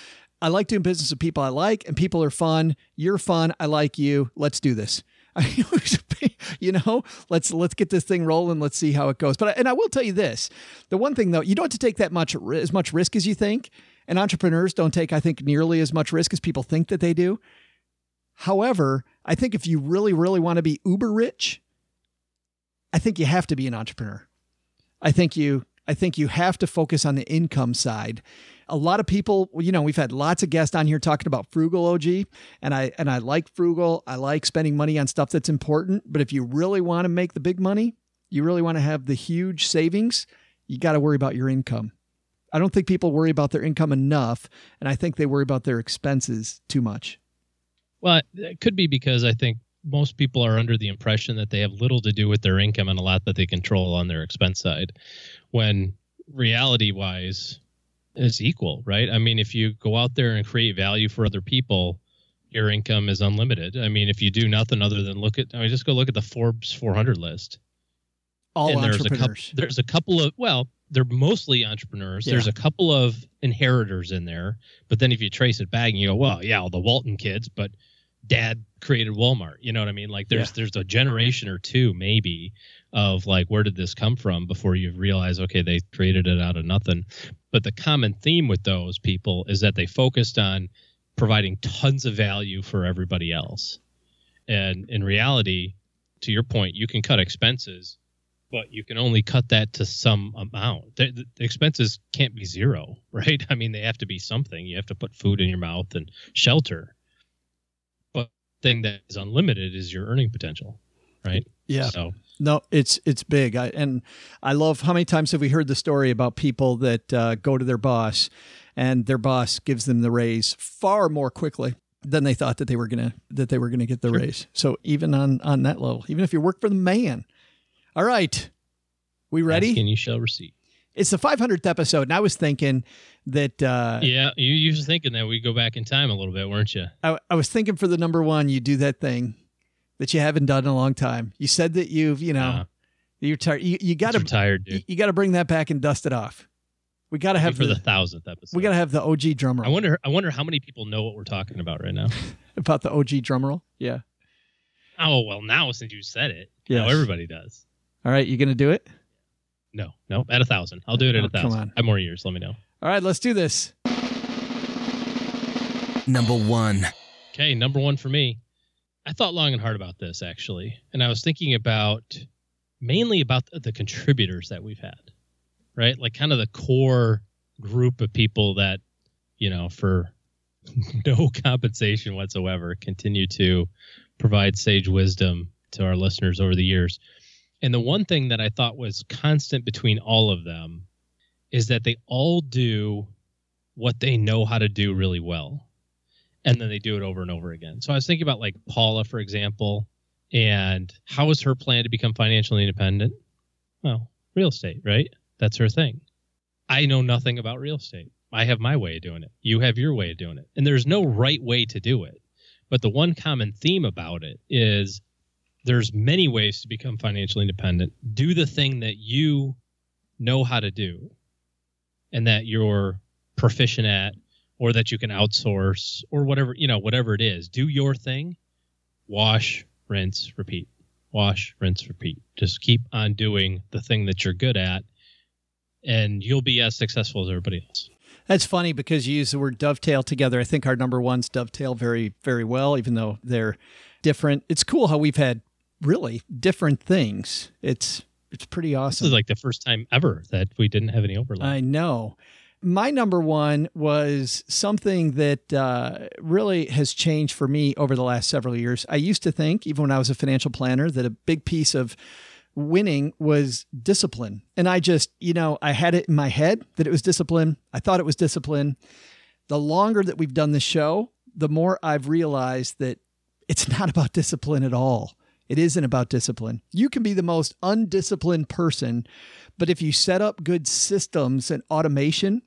Speaker 2: "I like doing business with people I like, and people are fun. You're fun. I like you. Let's do this." I you know, let's let's get this thing rolling. Let's see how it goes. But and I will tell you this: the one thing though, you don't have to take that much as much risk as you think, and entrepreneurs don't take, I think, nearly as much risk as people think that they do. However, I think if you really, really want to be uber rich, I think you have to be an entrepreneur. I think you I think you have to focus on the income side. A lot of people, you know, we've had lots of guests on here talking about frugal OG and I and I like frugal. I like spending money on stuff that's important, but if you really want to make the big money, you really want to have the huge savings, you got to worry about your income. I don't think people worry about their income enough, and I think they worry about their expenses too much.
Speaker 3: Well, it could be because I think most people are under the impression that they have little to do with their income and a lot that they control on their expense side, when reality wise, it's equal, right? I mean, if you go out there and create value for other people, your income is unlimited. I mean, if you do nothing other than look at, I mean, just go look at the Forbes 400 list.
Speaker 2: All
Speaker 3: and there's a couple,
Speaker 2: entrepreneurs.
Speaker 3: there's a couple of well, they're mostly entrepreneurs.
Speaker 2: Yeah.
Speaker 3: There's a couple of inheritors in there, but then if you trace it back and you go, well, yeah, all the Walton kids, but dad created Walmart. You know what I mean? Like there's
Speaker 2: Yeah.
Speaker 3: there's a generation or two maybe of like where did this come from before you realize okay they created it out of nothing. But the common theme with those people is that they focused on providing tons of value for everybody else. And in reality, to your point, you can cut expenses, but you can only cut that to some amount. The, the expenses can't be zero, right? I mean, they have to be something. You have to put food in your mouth and shelter. But the thing that is unlimited is your earning potential, right?
Speaker 2: Yeah.
Speaker 3: So
Speaker 2: No, it's it's big. I, and I love how many times have we heard the story about people that uh, go to their boss, and their boss gives them the raise far more quickly than they thought that they were gonna that they were gonna get the raise. So even on on that level, even if you work for the man, all right, we ready?
Speaker 3: And you shall receive.
Speaker 2: It's the 500th episode, and I was thinking that uh,
Speaker 3: Yeah, you, you was thinking that we go back in time a little bit, weren't you?
Speaker 2: I, I was thinking for the number one, you do that thing that you haven't done in a long time. You said that you've you know
Speaker 3: Uh,
Speaker 2: you're tired. You, you got
Speaker 3: it's
Speaker 2: to
Speaker 3: retired,
Speaker 2: you,
Speaker 3: dude.
Speaker 2: got to bring that back and dust it off. We got to have
Speaker 3: for the
Speaker 2: the,
Speaker 3: thousandth episode.
Speaker 2: we got to have the OG drum
Speaker 3: I wonder. I wonder how many people know what we're talking about right now.
Speaker 2: about the OG drum roll. Yeah.
Speaker 3: Oh well, now since you said it,
Speaker 2: Yes.
Speaker 3: now everybody does.
Speaker 2: All right, you gonna do it?
Speaker 3: No, no, at a thousand. I'll do it at
Speaker 2: Oh,
Speaker 3: a
Speaker 2: come
Speaker 3: thousand.
Speaker 2: on.
Speaker 3: I have more years. Let me know.
Speaker 2: All right, let's do this.
Speaker 8: Number one.
Speaker 3: Okay, number one for me. I thought long and hard about this actually, and I was thinking about mainly about the, contributors that we've had, right? Like kind of the core group of people that, you know, for no compensation whatsoever, continue to provide sage wisdom to our listeners over the years. And the one thing that I thought was constant between all of them is that they all do what they know how to do really well and then they do it over and over again. So I was thinking about like Paula, for example, and how was her plan to become financially independent? Well, real estate, right? That's her thing. I know nothing about real estate. I have my way of doing it. You have your way of doing it. And there's no right way to do it. But the one common theme about it is there's many ways to become financially independent. Do the thing that you know how to do and that you're proficient at or that you can outsource or whatever you know whatever it is do your thing wash rinse repeat wash rinse repeat just keep on doing the thing that you're good at and you'll be as successful as everybody else
Speaker 2: That's funny because you use the word dovetail together. I think our number ones dovetail very, very well, even though they're different. It's cool how we've had really different things. It's it's pretty
Speaker 3: this
Speaker 2: awesome.
Speaker 3: is like the first time ever that we didn't have any overlap
Speaker 2: I know. My number one was something that uh, really has changed for me over the last several years. I used to think, even when I was a financial planner, that a big piece of winning was discipline. And I just, you know, I had it in my head that it was discipline. I thought it was discipline. The longer that we've done this show, the more I've realized that it's not about discipline at all. It isn't about discipline. You can be the most undisciplined person, but if you set up good systems and automation,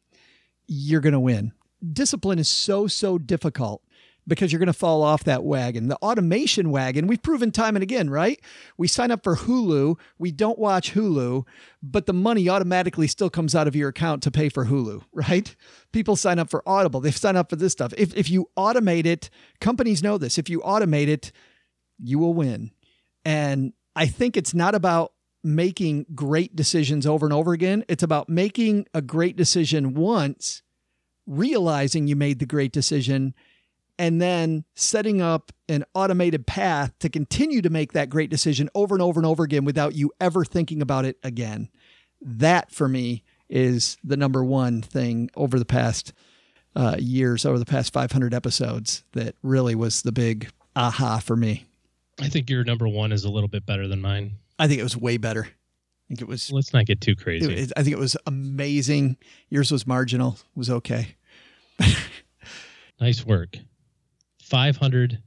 Speaker 2: you're going to win. Discipline is so, so difficult because you're going to fall off that wagon. The automation wagon, we've proven time and again, right? We sign up for Hulu, we don't watch Hulu, but the money automatically still comes out of your account to pay for Hulu, right? People sign up for Audible, they sign up for this stuff. If, if you automate it, companies know this. If you automate it, you will win. And I think it's not about making great decisions over and over again. It's about making a great decision once, realizing you made the great decision, and then setting up an automated path to continue to make that great decision over and over and over again without you ever thinking about it again. That for me is the number one thing over the past uh, years, over the past 500 episodes, that really was the big aha for me.
Speaker 3: i think your number one is a little bit better than mine
Speaker 2: I think it was way better. I think it was.
Speaker 3: let's not get too crazy
Speaker 2: it- it- I think it was amazing. Yours was marginal. It was okay.
Speaker 3: nice work 500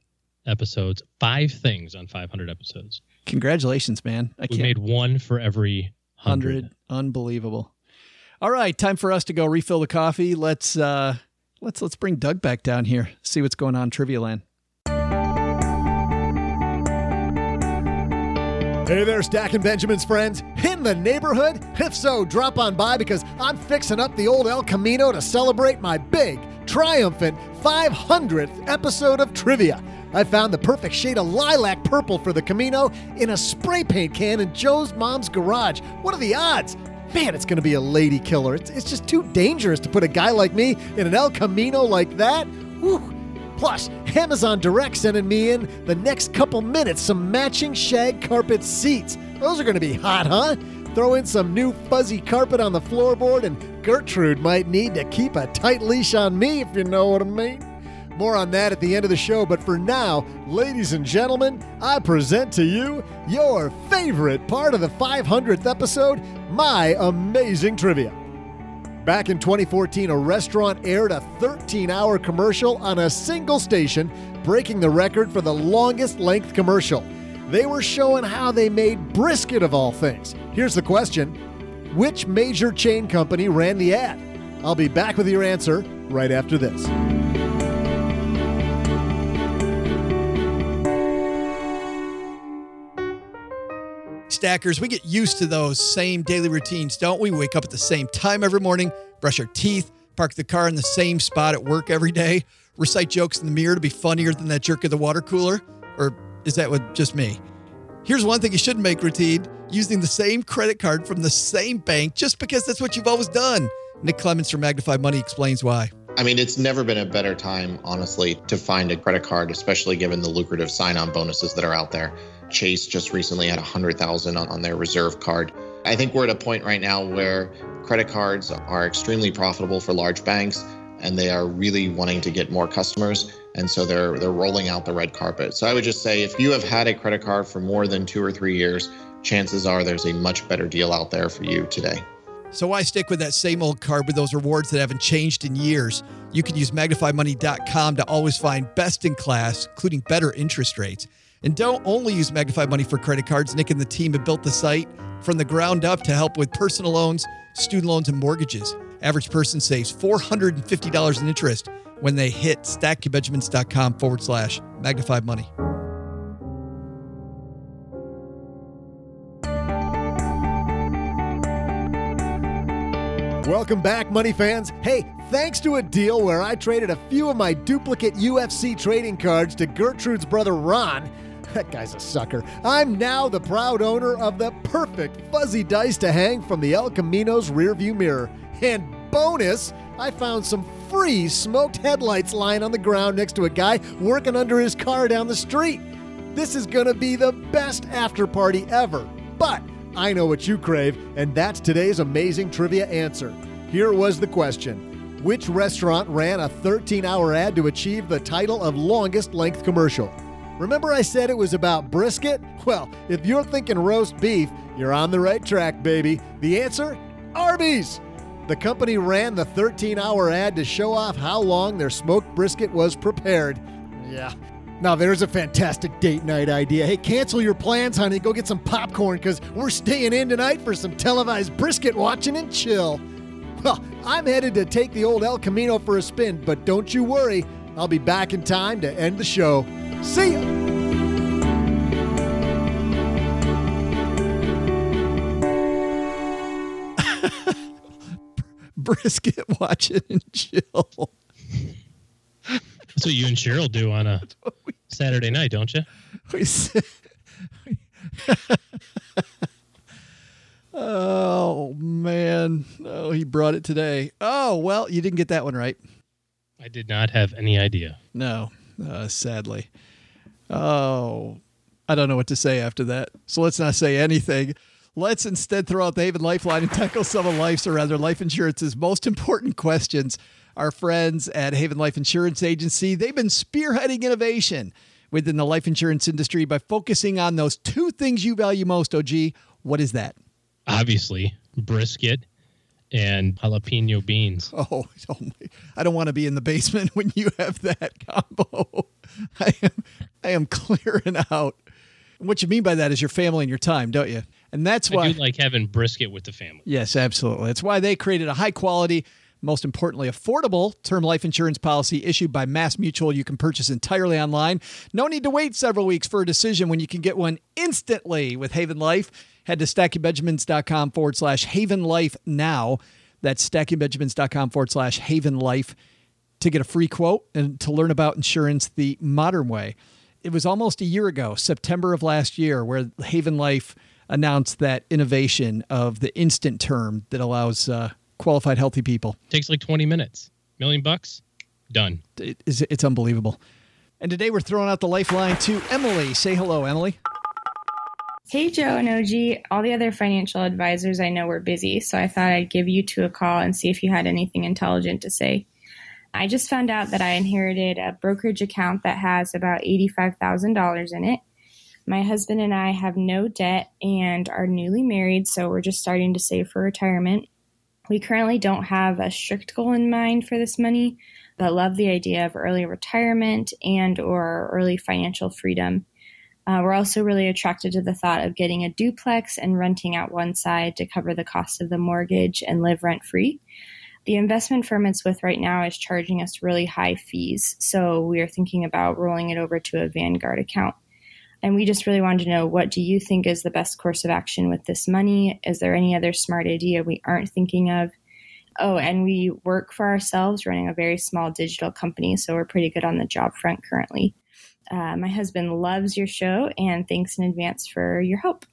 Speaker 3: episodes five things on 500 episodes
Speaker 2: Congratulations, man. I
Speaker 3: we
Speaker 2: can't.
Speaker 3: made one for every hundred.
Speaker 2: hundred. Unbelievable. All right, time for us to go refill the coffee. Let's uh let's let's bring Doug back down here. See what's going on Trivia Land.
Speaker 1: Hey there, Stacking Benjamins' friends. In the neighborhood? If so, drop on by because I'm fixing up the old El Camino to celebrate my big, triumphant 500th episode of Trivia. I found the perfect shade of lilac purple for the Camino in a spray paint can in Joe's mom's garage. What are the odds? Man, it's going to be a lady killer. It's, it's just too dangerous to put a guy like me in an El Camino like that. Whew. Plus, Amazon Direct sending me in the next couple minutes some matching shag carpet seats. Those are going to be hot, huh? Throw in some new fuzzy carpet on the floorboard, and Gertrude might need to keep a tight leash on me, if you know what I mean. More on that at the end of the show, but for now, ladies and gentlemen, I present to you your favorite part of the 500th episode my amazing trivia. Back in 2014, a restaurant aired a 13 hour commercial on a single station, breaking the record for the longest length commercial. They were showing how they made brisket of all things. Here's the question Which major chain company ran the ad? I'll be back with your answer right after this.
Speaker 2: Stackers, we get used to those same daily routines, don't we? Wake up at the same time every morning, brush our teeth, park the car in the same spot at work every day, recite jokes in the mirror to be funnier than that jerk at the water cooler? Or is that what just me? Here's one thing you shouldn't make routine using the same credit card from the same bank just because that's what you've always done. Nick Clements from Magnify Money explains why.
Speaker 9: I mean, it's never been a better time, honestly, to find a credit card, especially given the lucrative sign on bonuses that are out there. Chase just recently had 100,000 on, on their reserve card. I think we're at a point right now where credit cards are extremely profitable for large banks and they are really wanting to get more customers and so they're they're rolling out the red carpet. So I would just say if you have had a credit card for more than 2 or 3 years, chances are there's a much better deal out there for you today.
Speaker 2: So why stick with that same old card with those rewards that haven't changed in years? You can use magnifymoney.com to always find best in class, including better interest rates. And don't only use Magnify Money for credit cards. Nick and the team have built the site from the ground up to help with personal loans, student loans, and mortgages. Average person saves $450 in interest when they hit stackingbenjamins.com forward slash magnify money.
Speaker 1: Welcome back, money fans. Hey, thanks to a deal where I traded a few of my duplicate UFC trading cards to Gertrude's brother Ron, that guy's a sucker. I'm now the proud owner of the perfect fuzzy dice to hang from the El Camino's rearview mirror. And bonus, I found some free smoked headlights lying on the ground next to a guy working under his car down the street. This is gonna be the best after party ever. But I know what you crave, and that's today's amazing trivia answer. Here was the question Which restaurant ran a 13 hour ad to achieve the title of longest length commercial? Remember, I said it was about brisket? Well, if you're thinking roast beef, you're on the right track, baby. The answer? Arby's! The company ran the 13 hour ad to show off how long their smoked brisket was prepared. Yeah, now, there's a fantastic date night idea. Hey, cancel your plans, honey. Go get some popcorn because we're staying in tonight for some televised brisket watching and chill. Well, I'm headed to take the old El Camino for a spin, but don't you worry. I'll be back in time to end the show. See ya!
Speaker 2: Brisket watching and chill.
Speaker 3: That's what you and Cheryl do on a Saturday night, don't you?
Speaker 2: We said, oh man! Oh, he brought it today. Oh well, you didn't get that one right.
Speaker 3: I did not have any idea.
Speaker 2: No, uh, sadly. Oh, I don't know what to say after that. So let's not say anything. Let's instead throw out the Haven Lifeline and tackle some of life's, or rather, life insurance's most important questions. Our friends at Haven Life Insurance Agency, they've been spearheading innovation within the life insurance industry by focusing on those two things you value most, OG. What is that?
Speaker 3: Obviously, brisket and jalapeno beans.
Speaker 2: Oh, my, I don't want to be in the basement when you have that combo. I am, I am clearing out. What you mean by that is your family and your time, don't you? And that's why
Speaker 3: I do like having brisket with the family.
Speaker 2: Yes, absolutely. That's why they created a high quality most importantly, affordable term life insurance policy issued by Mass Mutual you can purchase entirely online. No need to wait several weeks for a decision when you can get one instantly with Haven Life. Head to stackingbenjamins.com forward slash Haven Life now. That's stackingbenjamins.com forward slash Haven Life to get a free quote and to learn about insurance the modern way. It was almost a year ago, September of last year, where Haven Life announced that innovation of the instant term that allows uh, qualified, healthy people.
Speaker 3: Takes like 20 minutes. Million bucks, done.
Speaker 2: It's, it's unbelievable. And today we're throwing out the lifeline to Emily. Say hello, Emily.
Speaker 10: Hey, Joe and OG. All the other financial advisors I know were busy, so I thought I'd give you two a call and see if you had anything intelligent to say. I just found out that I inherited a brokerage account that has about $85,000 in it. My husband and I have no debt and are newly married, so we're just starting to save for retirement. We currently don't have a strict goal in mind for this money, but love the idea of early retirement and or early financial freedom. Uh, we're also really attracted to the thought of getting a duplex and renting out one side to cover the cost of the mortgage and live rent free. The investment firm it's with right now is charging us really high fees, so we are thinking about rolling it over to a Vanguard account. And we just really wanted to know what do you think is the best course of action with this money? Is there any other smart idea we aren't thinking of? Oh, and we work for ourselves running a very small digital company, so we're pretty good on the job front currently. Uh, my husband loves your show and thanks in advance for your help.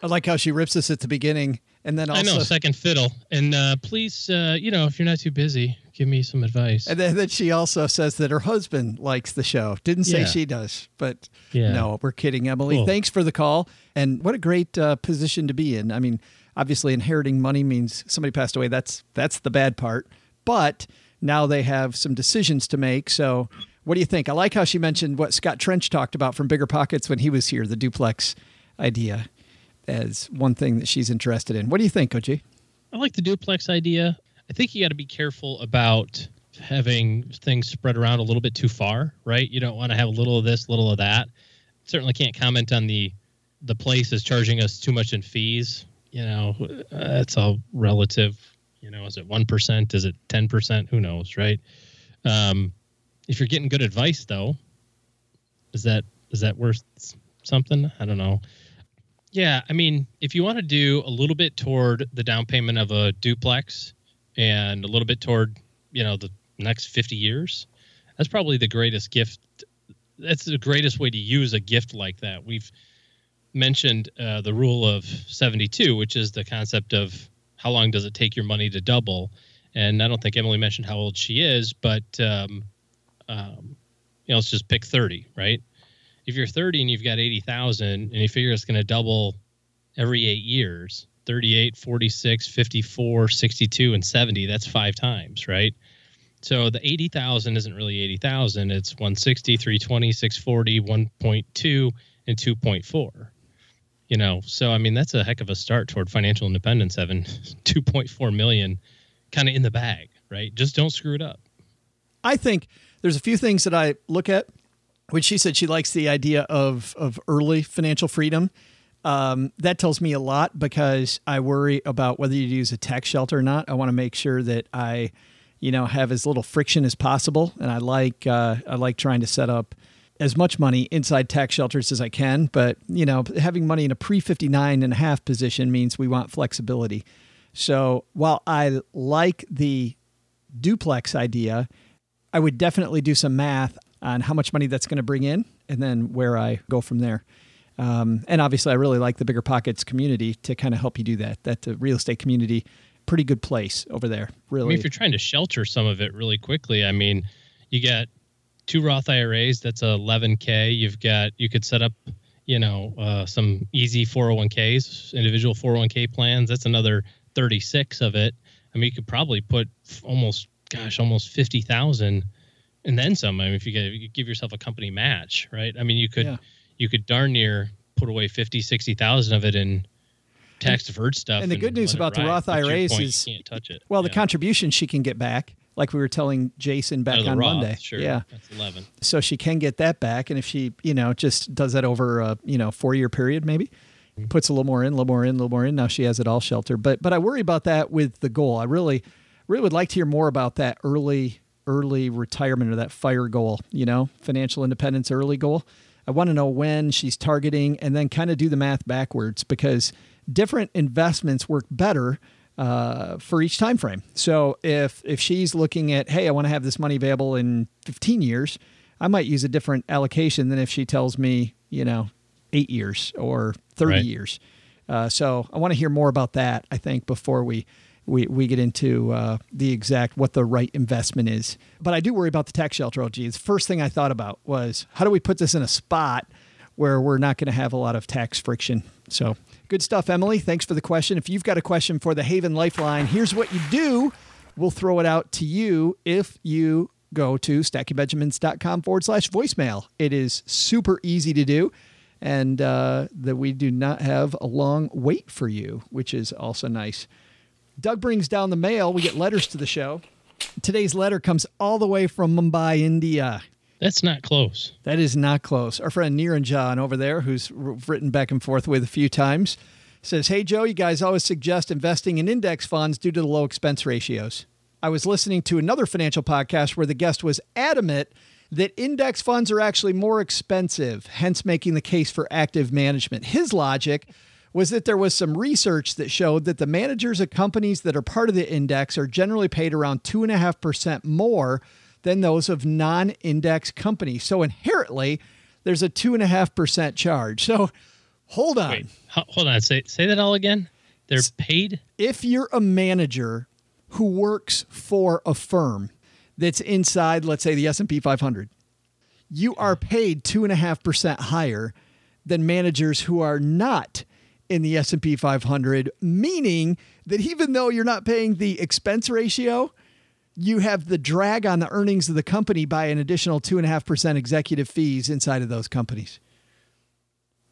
Speaker 2: I like how she rips us at the beginning and then also
Speaker 3: I know second fiddle. And uh, please, uh, you know, if you're not too busy, give me some advice.
Speaker 2: And then, then she also says that her husband likes the show. Didn't say
Speaker 3: Yeah.
Speaker 2: she does, but
Speaker 3: Yeah.
Speaker 2: no, we're kidding, Emily.
Speaker 3: Cool.
Speaker 2: Thanks for the call. And what a great uh, position to be in. I mean, obviously, inheriting money means somebody passed away. That's that's the bad part. But now they have some decisions to make. So, what do you think? I like how she mentioned what Scott Trench talked about from Bigger Pockets when he was here, the duplex idea, as one thing that she's interested in. What do you think, OG?
Speaker 3: I like the duplex idea. I think you got to be careful about having things spread around a little bit too far, right? You don't want to have a little of this, little of that. Certainly can't comment on the the place is charging us too much in fees. You know, uh, all relative. You know, is it one percent? Is it ten percent? Who knows, right? Um, if you're getting good advice, though, is that is that worth something? I don't know. Yeah, I mean, if you want to do a little bit toward the down payment of a duplex and a little bit toward, you know, the next 50 years, that's probably the greatest gift. That's the greatest way to use a gift like that. We've mentioned uh, the rule of 72, which is the concept of how long does it take your money to double. And I don't think Emily mentioned how old she is, but, um, um, you know, let's just pick 30, right? if you're 30 and you've got 80,000 and you figure it's going to double every eight years 38 46 54 62 and 70 that's five times right? So the 80,000 isn't really 80,000 it's 160 320 640 1.2 and 2.4 you know so i mean that's a heck of a start toward financial independence having 2.4 million kind of in the bag right? Just don't screw it up.
Speaker 2: I think there's a few things that I look at. When she said she likes the idea of of early financial freedom, um, that tells me a lot because I worry about whether you use a tax shelter or not. I want to make sure that I, you know, have as little friction as possible, and I like uh, I like trying to set up as much money inside tax shelters as I can. But you know, having money in a pre 59 and a half position means we want flexibility. So while I like the duplex idea, I would definitely do some math on how much money that's going to bring in and then where I go from there. Um, and obviously, I really like the Bigger Pockets community to kind of help you do that. That the real estate community, pretty good place over there.
Speaker 3: I
Speaker 2: Really,
Speaker 3: mean, if you're trying to shelter some of it really quickly, I mean, you got two Roth IRAs. That's 11k. You've got you could set up, you know, uh, some easy 401ks, individual 401k plans. That's another 36 of it. I mean, you could probably put almost, gosh, almost 50,000, and then some. I mean, if you, get, you give yourself a company match, right? I mean, you could
Speaker 2: Yeah.
Speaker 3: You could darn near put away 50, 60,000 of it in tax deferred stuff.
Speaker 2: and the good news about the. Roth
Speaker 3: But to your
Speaker 2: IRAs
Speaker 3: point, you
Speaker 2: is-
Speaker 3: can't touch it.
Speaker 2: well, the
Speaker 3: Yeah.
Speaker 2: contribution she can get back, like we were telling Jason back
Speaker 3: oh, the
Speaker 2: on
Speaker 3: Roth,
Speaker 2: Monday.
Speaker 3: Sure.
Speaker 2: Yeah,
Speaker 3: That's 11.
Speaker 2: so she can get that back, and if she, you know, just does that over a you know four year period, maybe mm-hmm. puts a little more in, a little more in, a little more in. Now she has it all sheltered, but but I worry about that with the goal. I really, really would like to hear more about that early early retirement or that fire goal, you know, financial independence early goal. I want to know when she's targeting and then kind of do the math backwards because different investments work better uh, for each time frame. So if if she's looking at, hey, I want to have this money available in 15 years, I might use a different allocation than if she tells me, you know, eight years or 30
Speaker 3: Right.
Speaker 2: years. Uh, so I want to hear more about that. I think before we we, we get into uh, the exact what the right investment is. But I do worry about the tax shelter. The first thing I thought about was how do we put this in a spot where we're not going to have a lot of tax friction. So good stuff, Emily. Thanks for the question. If you've got a question for the Haven Lifeline, here's what you do. We'll throw it out to you if you go to stackingbenjamins.com forward slash voicemail. It is super easy to do. And uh, that we do not have a long wait for you, which is also nice. Doug brings down the mail. We get letters to the show. Today's letter comes all the way from Mumbai, India.
Speaker 3: That's not close.
Speaker 2: That is not close. Our friend Niranjan over there, who's written back and forth with a few times, says, Hey, Joe, you guys always suggest investing in index funds due to the low expense ratios. I was listening to another financial podcast where the guest was adamant that index funds are actually more expensive, hence making the case for active management. His logic was that there was some research that showed that the managers of companies that are part of the index are generally paid around 2.5% more than those of non index companies. So inherently, there's a 2.5% charge. So hold on.
Speaker 3: Wait, hold on. Say say that all again. They're paid.
Speaker 2: If you're a manager who works for a firm that's inside, let's say, the S&P 500, you hmm. are paid 2.5% higher than managers who are not in the S&P 500, meaning that even though you're not paying the expense ratio, you have the drag on the earnings of the company by an additional 2.5% executive fees inside of those companies.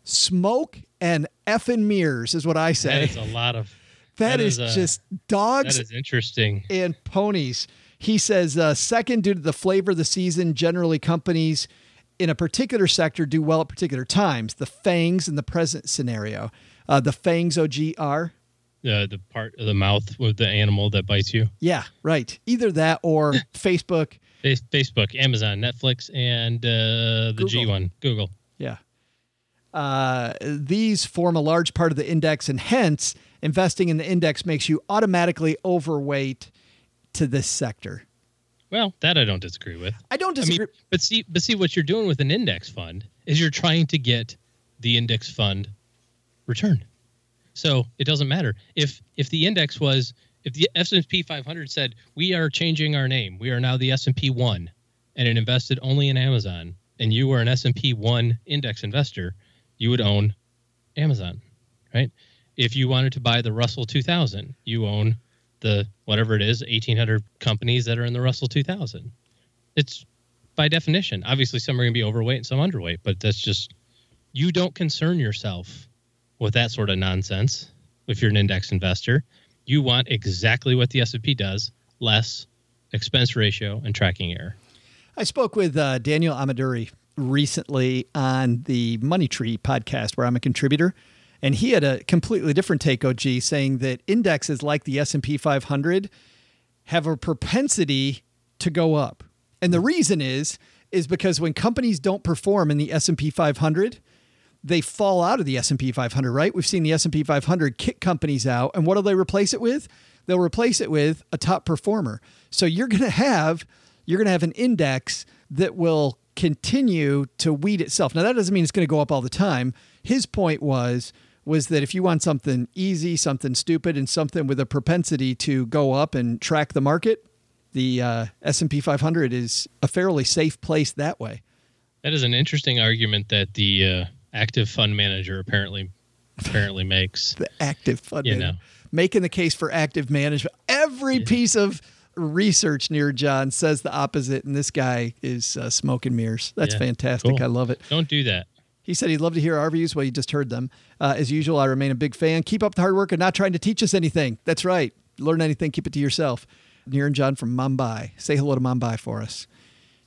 Speaker 2: Smoke and effing mirrors is what I say.
Speaker 3: That is a lot of.
Speaker 2: that is,
Speaker 3: a-
Speaker 2: just dogs
Speaker 3: That is interesting.
Speaker 2: and ponies. He says, uh, second, due to the flavor of the season, generally companies in a particular sector do well at particular times. The fangs in the present scenario. Uh, the fangs OGR.
Speaker 3: Uh, the part of the mouth with the animal that bites you.
Speaker 2: Yeah, right. Either that or Facebook.
Speaker 3: Facebook, Amazon, Netflix, and uh, the G one, Google.
Speaker 2: Yeah. Uh, these form a large part of the index, and hence, investing in the index makes you automatically overweight to this sector.
Speaker 3: Well, that I don't disagree with.
Speaker 2: I don't
Speaker 3: I
Speaker 2: disagree.
Speaker 3: mean, but see, but see, what you're doing with an index fund is you're trying to get the index fund return. So it doesn't matter if if the index was if the S&P 500 said we are changing our name, we are now the S&P 1, and it invested only in Amazon, and you were an S&P 1 index investor, you would own Amazon, right? If you wanted to buy the Russell 2000, you own the whatever it is 1800 companies that are in the Russell 2000. It's by definition. Obviously, some are going to be overweight and some underweight, but that's just you don't concern yourself with that sort of nonsense. If you're an index investor, you want exactly what the S&P does, less expense ratio and tracking error.
Speaker 2: I spoke with uh, Daniel Amaduri recently on the Money Tree podcast, where I'm a contributor, and he had a completely different take. OG saying that indexes like the S and P 500 have a propensity to go up, and the reason is is because when companies don't perform in the S and P 500, they fall out of the S&P 500, right? We've seen the S&P 500 kick companies out and what do they replace it with? They'll replace it with a top performer. So you're going to have you're going to have an index that will continue to weed itself. Now that doesn't mean it's going to go up all the time. His point was was that if you want something easy, something stupid and something with a propensity to go up and track the market, the uh, S&P 500 is a fairly safe place that way.
Speaker 3: That is an interesting argument that the uh, active fund manager apparently apparently makes.
Speaker 2: the active fund
Speaker 3: You
Speaker 2: manager.
Speaker 3: know.
Speaker 2: making the case for active management. Every piece of research Niranjan says the opposite, and this guy is uh, smoke and mirrors. That's
Speaker 3: Yeah,
Speaker 2: fantastic.
Speaker 3: cool.
Speaker 2: I love it.
Speaker 3: Don't do that.
Speaker 2: He said he'd love to hear our views. Well, you just heard them. Uh, as usual, I remain a big fan. Keep up the hard work and not trying to teach us anything. That's right. Learn anything, keep it to yourself. Niranjan from Mumbai. Say hello to Mumbai for us.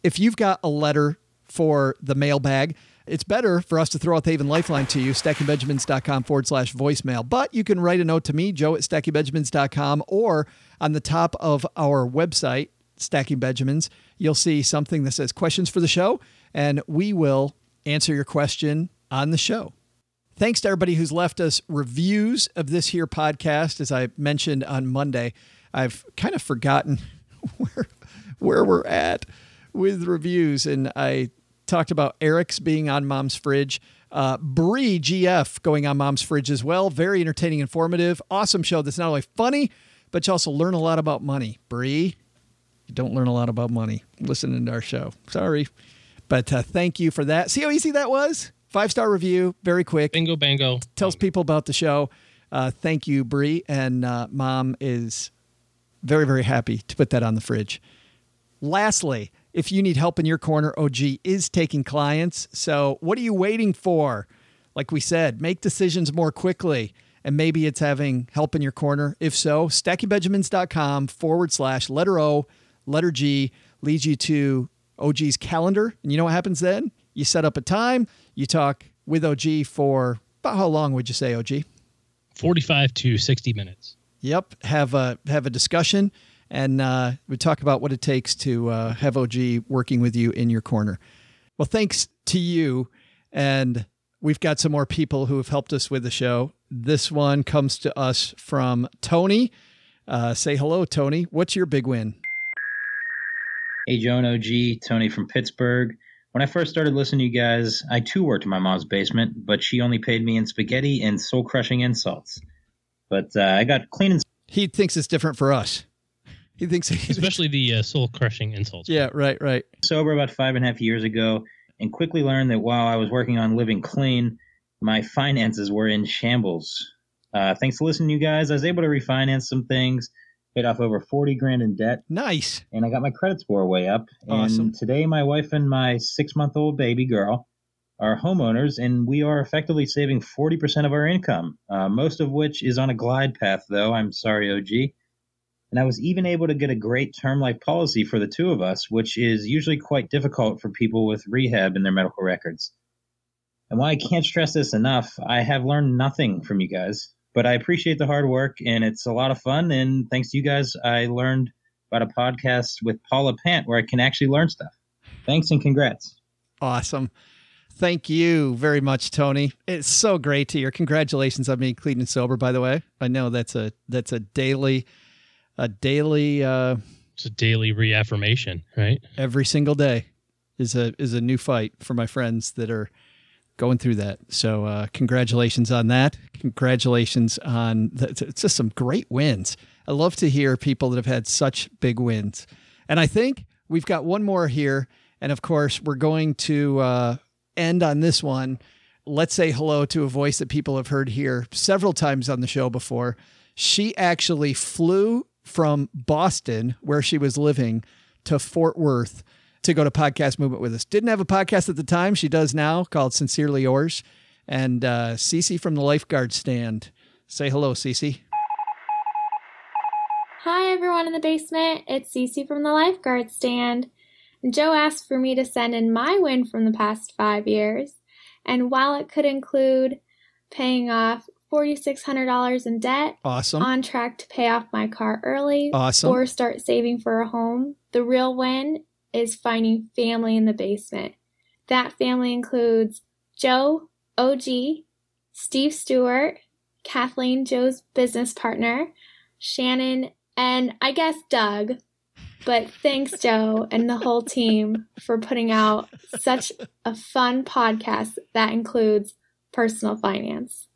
Speaker 2: If you've got a letter for the mailbag, It's better for us to throw out the Haven Lifeline to you, stackingbenjamins.com forward slash voicemail. But you can write a note to me, joe at stackingbenjamins.com, or on the top of our website, Stacking Benjamins, you'll see something that says questions for the show, and we will answer your question on the show. Thanks to everybody who's left us reviews of this here podcast. As I mentioned on Monday, I've kind of forgotten where where we're at with reviews, and I talked about Eric's being on Mom's Fridge. Uh, Bree GF going on Mom's Fridge as well. Very entertaining, informative, awesome show that's not only funny, but you also learn a lot about money. Bree, you don't learn a lot about money listening to our show. Sorry. But uh, thank you for that. See how easy that was? Five star review, very quick.
Speaker 3: Bingo, bango.
Speaker 2: Tells people about the show. Uh, thank you, Bree. And uh, mom is very, very happy to put that on the fridge. Lastly, if you need help in your corner, OG is taking clients. So what are you waiting for? Like we said, make decisions more quickly. And maybe it's having help in your corner. If so, stackingbenjamins.com forward slash letter O, letter G leads you to OG's calendar. And you know what happens then? You set up a time, you talk with OG for about how long would you say, OG?
Speaker 3: 45 to 60 minutes.
Speaker 2: Yep. Have a have a discussion and uh, we talk about what it takes to uh, have OG working with you in your corner. Well, thanks to you. And we've got some more people who have helped us with the show. This one comes to us from Tony. Uh, say hello, Tony. What's your big win?
Speaker 11: Hey, Joe and OG, Tony from Pittsburgh. When I first started listening to you guys, I too worked in my mom's basement, but she only paid me in spaghetti and soul crushing insults. But uh, I got clean and.
Speaker 2: He thinks it's different for us. He thinks,
Speaker 3: especially the uh, soul crushing insults.
Speaker 2: Yeah, right, right.
Speaker 11: Sober about five and a half years ago, and quickly learned that while I was working on living clean, my finances were in shambles. Uh, thanks to listening to you guys, I was able to refinance some things, paid off over 40 grand in debt.
Speaker 2: Nice.
Speaker 11: And I got my credit score way up.
Speaker 2: Awesome.
Speaker 11: And today, my wife and my six month old baby girl are homeowners, and we are effectively saving 40% of our income, uh, most of which is on a glide path, though. I'm sorry, OG. And I was even able to get a great term life policy for the two of us, which is usually quite difficult for people with rehab in their medical records. And while I can't stress this enough, I have learned nothing from you guys, but I appreciate the hard work and it's a lot of fun. And thanks to you guys, I learned about a podcast with Paula Pant where I can actually learn stuff. Thanks and congrats.
Speaker 2: Awesome. Thank you very much, Tony. It's so great to hear. Congratulations on being clean and sober, by the way. I know that's a that's a daily a daily uh
Speaker 3: it's a daily reaffirmation, right?
Speaker 2: Every single day is a is a new fight for my friends that are going through that. So uh congratulations on that. Congratulations on the, it's just some great wins. I love to hear people that have had such big wins. And I think we've got one more here and of course we're going to uh end on this one. Let's say hello to a voice that people have heard here several times on the show before. She actually flew from Boston, where she was living, to Fort Worth to go to Podcast Movement with us. Didn't have a podcast at the time. She does now called Sincerely Yours. And uh, Cece from the Lifeguard Stand. Say hello, Cece.
Speaker 12: Hi, everyone in the basement. It's Cece from the Lifeguard Stand. Joe asked for me to send in my win from the past five years. And while it could include paying off $4,600 in debt.
Speaker 2: Awesome.
Speaker 12: On track to pay off my car early.
Speaker 2: Awesome.
Speaker 12: Or start saving for a home. The real win is finding family in the basement. That family includes Joe, OG, Steve Stewart, Kathleen, Joe's business partner, Shannon, and I guess Doug. But thanks, Joe, and the whole team for putting out such a fun podcast that includes personal finance.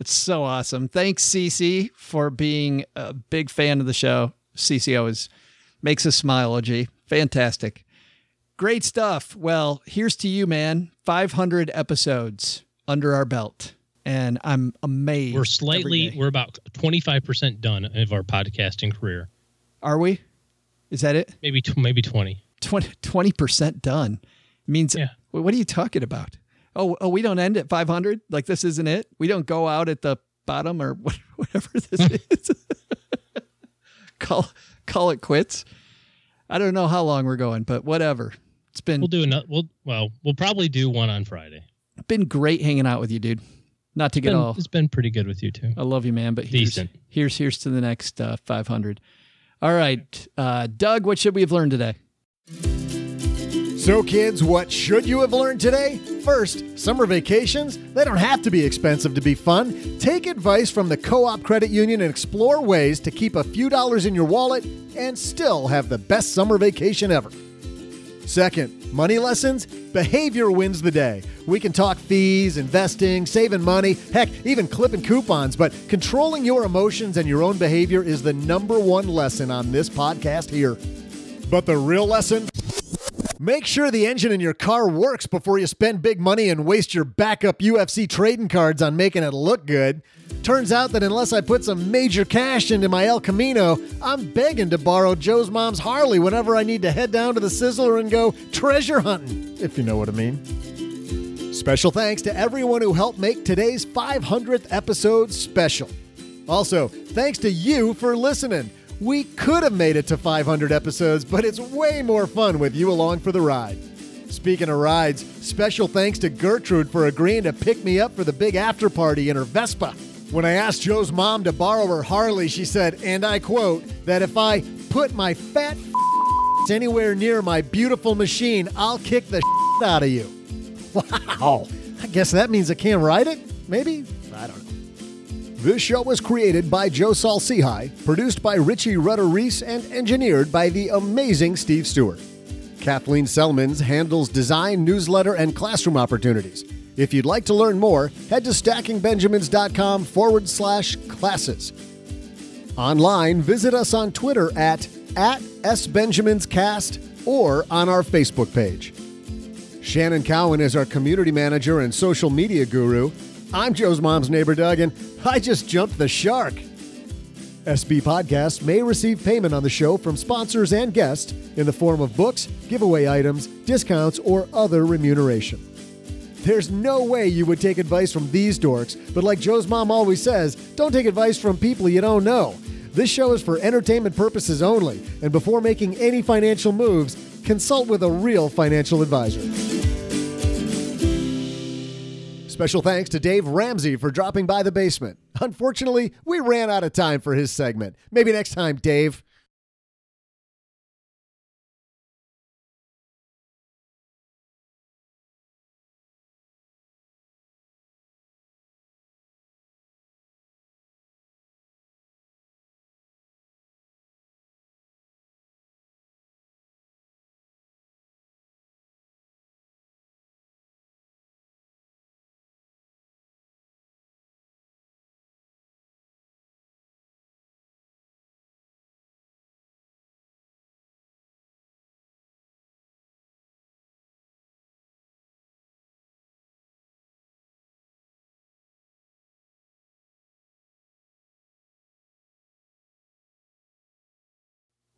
Speaker 2: It's so awesome. Thanks, Cece, for being a big fan of the show. Cece always makes us smile, OG. Fantastic. Great stuff. Well, here's to you, man. 500 episodes under our belt. And I'm amazed.
Speaker 3: We're slightly, we're about 25% done of our podcasting career.
Speaker 2: Are we? Is that it?
Speaker 3: Maybe, maybe 20.
Speaker 2: 20, percent done. Means, yeah. what are you talking about? Oh, oh, we don't end at 500. Like this isn't it. We don't go out at the bottom or whatever this is. call call it quits. I don't know how long we're going, but whatever. It's been
Speaker 3: We'll do another. We'll well, we'll probably do one on Friday.
Speaker 2: been great hanging out with you, dude. Not to
Speaker 3: It's
Speaker 2: get
Speaker 3: been,
Speaker 2: all
Speaker 3: it's been pretty good with you too.
Speaker 2: I love you, man, but here's,
Speaker 3: Decent.
Speaker 2: Here's here's to the next uh, 500. All right, uh, Doug, what should we have learned today?
Speaker 1: So, kids, what should you have learned today? First, summer vacations, they don't have to be expensive to be fun. Take advice from the Co op Credit Union and explore ways to keep a few dollars in your wallet and still have the best summer vacation ever. Second, money lessons, behavior wins the day. We can talk fees, investing, saving money, heck, even clipping coupons, but controlling your emotions and your own behavior is the number one lesson on this podcast here. But the real lesson? Make sure the engine in your car works before you spend big money and waste your backup UFC trading cards on making it look good. Turns out that unless I put some major cash into my El Camino, I'm begging to borrow Joe's mom's Harley whenever I need to head down to the Sizzler and go treasure hunting, if you know what I mean. Special thanks to everyone who helped make today's 500th episode special. Also, thanks to you for listening. We could have made it to 500 episodes, but it's way more fun with you along for the ride. Speaking of rides, special thanks to Gertrude for agreeing to pick me up for the big after party in her Vespa. When I asked Joe's mom to borrow her Harley, she said, and I quote, that if I put my fat anywhere near my beautiful machine, I'll kick the out of you. Wow. Oh. I guess that means I can't ride it? Maybe? I don't know. This show was created by Joe Saul-Sehy, produced by Richie Rudder Reese, and engineered by the amazing Steve Stewart. Kathleen Celmins handles design, newsletter, and classroom opportunities. If you'd like to learn more, head to stackingbenjamins.com forward slash classes. Online, visit us on Twitter at, at SBenjaminsCast or on our Facebook page. Shannon Cowan is our community manager and social media guru. I'm Joe's mom's neighbor, Doug, and I just jumped the shark. SB Podcasts may receive payment on the show from sponsors and guests in the form of books, giveaway items, discounts, or other remuneration. There's no way you would take advice from these dorks, but like Joe's mom always says, don't take advice from people you don't know. This show is for entertainment purposes only, and before making any financial moves, consult with a real financial advisor. Special thanks to Dave Ramsey for dropping by the basement. Unfortunately, we ran out of time for his segment. Maybe next time, Dave.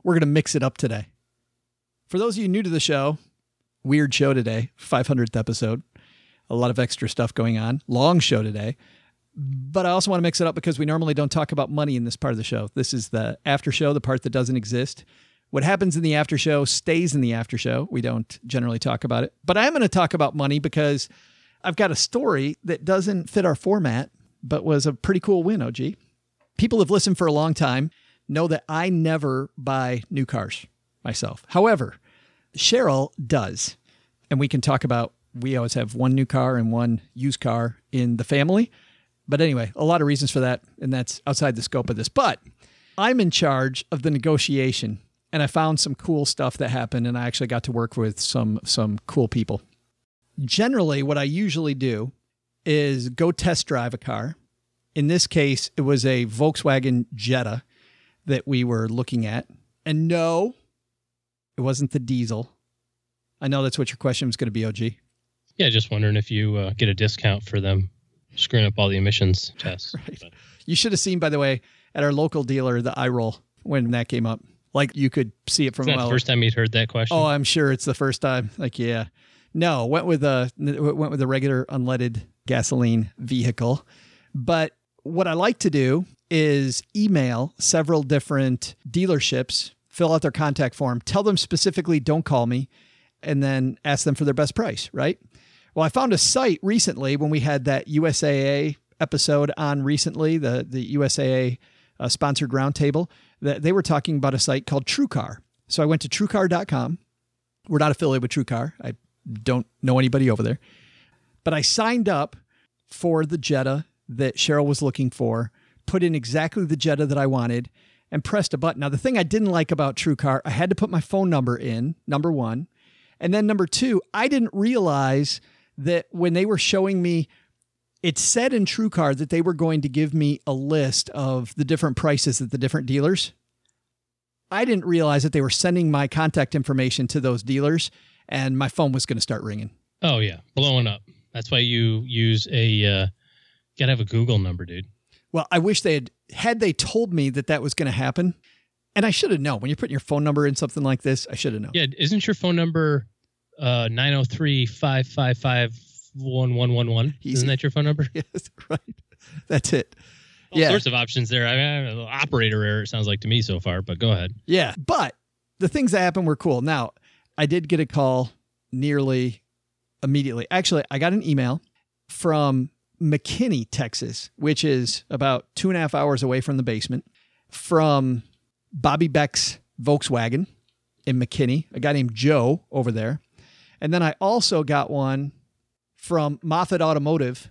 Speaker 2: We're going to mix it up today. For those of you new to the show, weird show today, 500th episode. A lot of extra stuff going on. Long show today. But I also want to mix it up because we normally don't talk about money in this part of the show. This is the after show, the part that doesn't exist. What happens in the after show stays in the after show. We don't generally talk about it. But I am going to talk about money because I've got a story that doesn't fit our format, but was a pretty cool win, OG. People have listened for a long time know that I never buy new cars myself. However, Cheryl does. And we can talk about we always have one new car and one used car in the family. But anyway, a lot of reasons for that, and that's outside the scope of this. But I'm in charge of the negotiation, and I found some cool stuff that happened, and I actually got to work with some some cool people. Generally, what I usually do is go test drive a car. In this case, it was a Volkswagen Jetta that we were looking at. And no, it wasn't the diesel. I know that's what your question was going to be, OG.
Speaker 3: Yeah, just wondering if you uh, get a discount for them screwing up all the emissions tests.
Speaker 2: Right. You should have seen, by the way, at our local dealer, the eye roll when that came up. Like you could see it from well.
Speaker 3: the first time you'd heard that question?
Speaker 2: Oh, I'm sure it's the first time. Like, yeah. No, went with a went with a regular unleaded gasoline vehicle. But what I like to do is email several different dealerships, fill out their contact form, tell them specifically don't call me, and then ask them for their best price, right? Well, I found a site recently when we had that USAA episode on recently, the, the USAA uh, sponsored roundtable, that they were talking about a site called TrueCar. So I went to truecar.com. We're not affiliated with TrueCar. I don't know anybody over there. But I signed up for the Jetta that Cheryl was looking for, put in exactly the Jetta that I wanted, and pressed a button. Now, the thing I didn't like about TrueCar, I had to put my phone number in, number one. And then number two, I didn't realize that when they were showing me, it said in TrueCar that they were going to give me a list of the different prices at the different dealers. I didn't realize that they were sending my contact information to those dealers and my phone was going to start ringing.
Speaker 3: Oh yeah, blowing up. That's why you use a uh, gotta have a Google number, dude.
Speaker 2: Well, I wish they had had they told me that that was going to happen, and I should have known. When you're putting your phone number in something like this, I should have known.
Speaker 3: Yeah, isn't your phone number uh 903-555-1111? Isn't that your phone number?
Speaker 2: Yes, right. That's it.
Speaker 3: All
Speaker 2: yeah.
Speaker 3: sorts of options there. I mean, operator error. It sounds like to me so far, but go ahead.
Speaker 2: Yeah, but the things that happened were cool. Now, I did get a call nearly immediately. Actually, I got an email from McKinney, Texas, which is about two and a half hours away from the basement, from Bobby Beck's Volkswagen in McKinney, a guy named Joe over there. And then I also got one from Moffat Automotive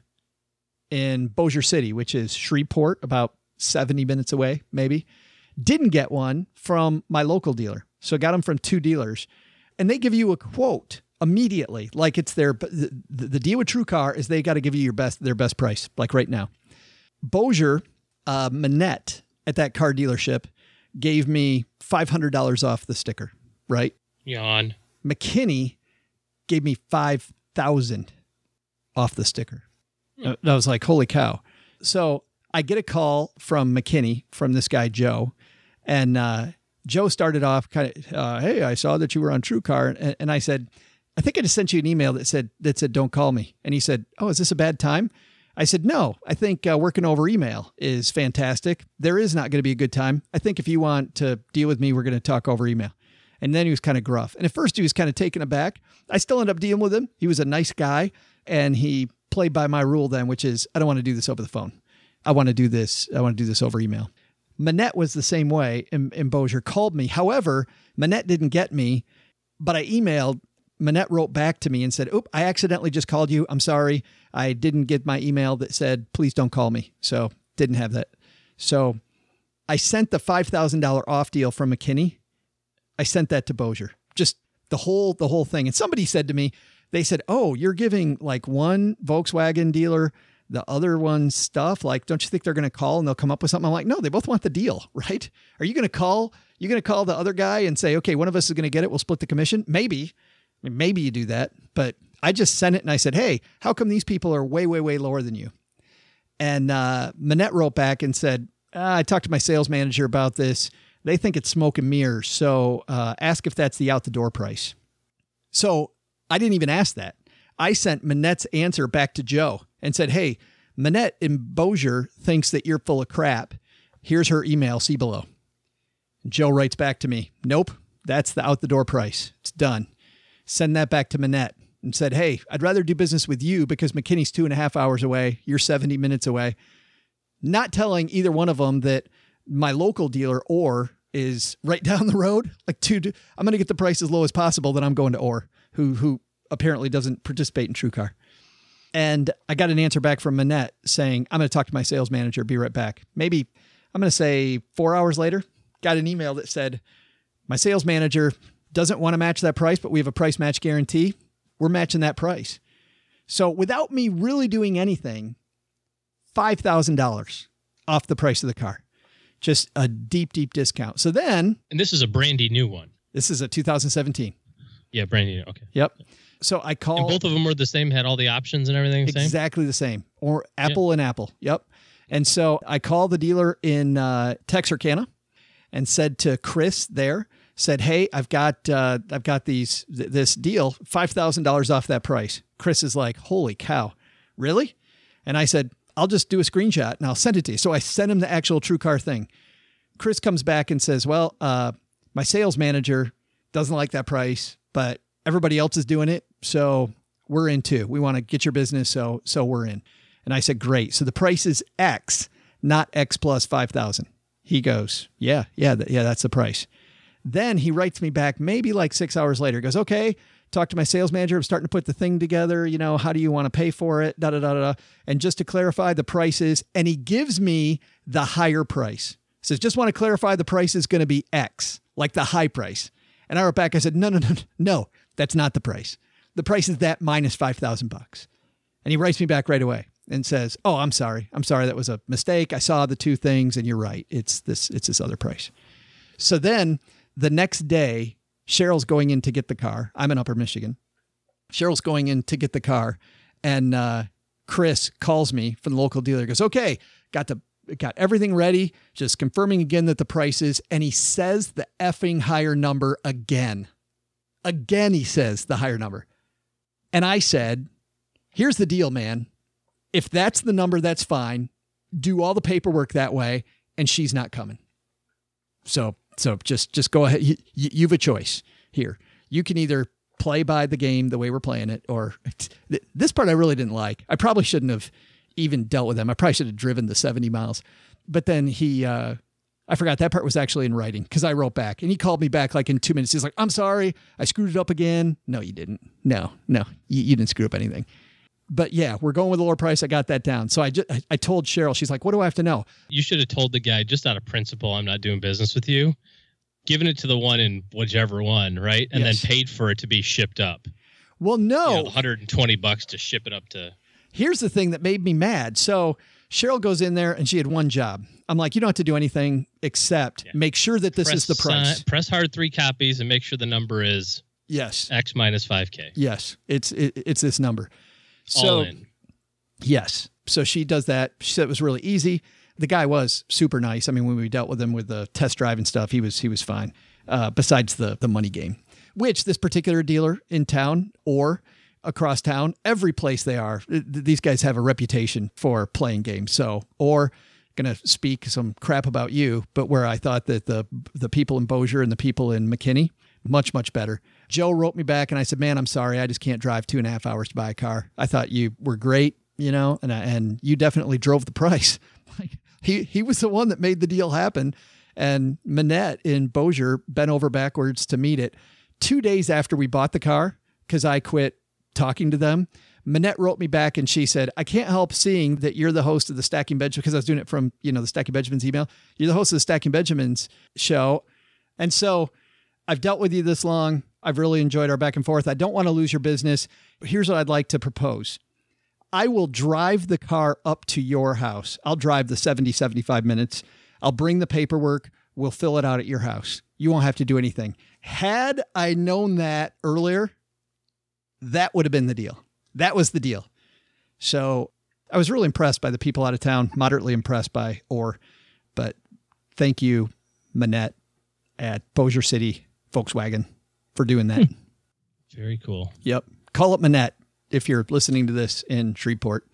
Speaker 2: in Bossier City, which is Shreveport, about 70 minutes away, maybe. Didn't get one from my local dealer. So got them from two dealers. And they give you a quote immediately, like it's their the, the deal with TrueCar is they got to give you your best their best price, like right now. Bossier uh, Manette at that car dealership gave me five hundred dollars off the sticker. Right?
Speaker 3: Yawn.
Speaker 2: McKinney gave me five thousand off the sticker. I was like, holy cow. So I get a call from McKinney from this guy, Joe. And uh, Joe started off kind of, uh, hey, I saw that you were on TrueCar. And, and I said, I think I just sent you an email that said, that said, don't call me. And he said, oh, is this a bad time? I said, no, I think uh, working over email is fantastic. There is not going to be a good time. I think if you want to deal with me, we're going to talk over email. And then he was kind of gruff. And at first he was kind of taken aback. I still ended up dealing with him. He was a nice guy and he played by my rule then, which is I don't want to do this over the phone. I want to do this. I want to do this over email. Manette was the same way and, in Bossier, called me. However, Manette didn't get me, but I emailed. Manette wrote back to me and said, Oop, I accidentally just called you. I'm sorry. I didn't get my email that said, please don't call me. So didn't have that. So I sent the $5,000 off deal from McKinney. I sent that to Bossier, Just the whole, the whole thing. And somebody said to me, they said, "Oh, you're giving like one Volkswagen dealer the other one stuff. Like, don't you think they're going to call and they'll come up with something?" I'm like, "No, they both want the deal, right? Are you going to call? You're going to call the other guy and say, "Okay, one of us is going to get it. We'll split the commission." Maybe, I mean, maybe you do that, but I just sent it and I said, "Hey, how come these people are way, way, way lower than you?" And uh, Manette wrote back and said, ah, "I talked to my sales manager about this. They think it's smoke and mirrors. So uh, ask if that's the out the door price." So I didn't even ask that. I sent Manette's answer back to Joe and said, Hey, Manette in Bossier thinks that you're full of crap. Here's her email, see below. Joe writes back to me, Nope, that's the out the door price. It's done. Send that back to Manette and said, Hey, I'd rather do business with you because McKinney's two and a half hours away. You're 70 minutes away. Not telling either one of them that my local dealer or is right down the road. Like, dude, I'm going to get the price as low as possible. Then I'm going to Or, who who apparently doesn't participate in TrueCar. And I got an answer back from Manette saying, I'm going to talk to my sales manager. Be right back. Maybe I'm going to say four hours later, got an email that said, My sales manager doesn't want to match that price, but we have a price match guarantee. We're matching that price. So without me really doing anything, $5,000 off the price of the car. Just a deep, deep discount. So then.
Speaker 3: And this is a brandy new one.
Speaker 2: This is a 2017.
Speaker 3: Yeah, brandy new. Okay.
Speaker 2: Yep. So I call.
Speaker 3: And both of them were the same, had all the options and everything the
Speaker 2: exactly the same, or Apple yeah. and Apple. Yep. And so I called the dealer in uh, Texarkana and said to Chris there, said, "Hey, I've got uh, I've got these th- this deal, five thousand dollars off that price." Chris is like, "Holy cow, really?" And I said, "I'll just do a screenshot and I'll send it to you." So I sent him the actual TrueCar thing. Chris comes back and says, "Well, uh, my sales manager doesn't like that price, but everybody else is doing it. So we're in too. We want to get your business. So, so we're in. And I said, great. So the price is X, not X plus 5,000. He goes, yeah, yeah, th- yeah, that's the price. Then he writes me back maybe like six hours later. Goes, okay, talk to my sales manager. I'm starting to put the thing together. You know, how do you want to pay for it? Da da da da. And just to clarify the prices, and he gives me the higher price. Says, just want to clarify the price is going to be X, like the high price. And I wrote back, I said, no, no, no, no, that's not the price. The price is that minus 5,000 bucks. And he writes me back right away and says, "Oh, I'm sorry. I'm sorry that was a mistake. I saw the two things and you're right. It's this it's this other price." So then the next day, Cheryl's going in to get the car. I'm in Upper Michigan. Cheryl's going in to get the car and uh, Chris calls me from the local dealer. Goes, "Okay, got the got everything ready, just confirming again that the price is and he says the effing higher number again. Again he says the higher number. And I said, "Here's the deal, man if that's the number, that's fine. Do all the paperwork that way, and she's not coming. So, so just just go ahead. You, you have a choice here. You can either play by the game the way we're playing it, or this part I really didn't like. I probably shouldn't have even dealt with him. I probably should have driven the seventy miles. But then he, uh, I forgot that part was actually in writing because I wrote back and he called me back like in two minutes. He's like, "I'm sorry, I screwed it up again." No, you didn't. No, no, you, you didn't screw up anything but yeah, we're going with a lower price. I got that down. So I just I told Cheryl, she's like, "What do I have to know?"
Speaker 3: You should have told the guy just out of principle, I'm not doing business with you. Giving it to the one in whichever one, right? And yes. then paid for it to be shipped up.
Speaker 2: Well, no,
Speaker 3: you know, 120 bucks to ship it up to.
Speaker 2: Here's the thing that made me mad. So Cheryl goes in there and she had one job. I'm like, you don't have to do anything except yeah. make sure that this
Speaker 3: press,
Speaker 2: is the price.
Speaker 3: Uh, press hard three copies and make sure the number is
Speaker 2: yes
Speaker 3: X minus 5K.
Speaker 2: Yes, it's it, it's this number. So, yes. So she does that. She said it was really easy. The guy was super nice. I mean, when we dealt with him with the test drive and stuff, he was he was fine. Uh, besides the the money game, which this particular dealer in town or across town, every place they are, these guys have a reputation for playing games. So, or going to speak some crap about you, but where I thought that the the people in Bossier and the people in McKinney much much better. Joe wrote me back and I said, "Man, I'm sorry, I just can't drive two and a half hours to buy a car. I thought you were great, you know, and and you definitely drove the price. Like he he was the one that made the deal happen." And Manette in Bossier bent over backwards to meet it. Two days after we bought the car, because I quit talking to them, Manette wrote me back and she said, I can't help seeing that you're the host of the Stacking Benjamins because I was doing it from, you know, the Stacking Benjamins email. You're the host of the Stacking Benjamins show. And so I've dealt with you this long. I've really enjoyed our back and forth. I don't want to lose your business. Here's what I'd like to propose. I will drive the car up to your house. I'll drive the 70, 75 minutes. I'll bring the paperwork. We'll fill it out at your house. You won't have to do anything. Had I known that earlier, that would have been the deal. That was the deal. So I was really impressed by the people out of town, moderately impressed by Or, but thank you, Manette at Bossier City Volkswagen for doing that. Hmm.
Speaker 3: Very cool.
Speaker 2: Yep. Call up Manette if you're listening to this in Shreveport.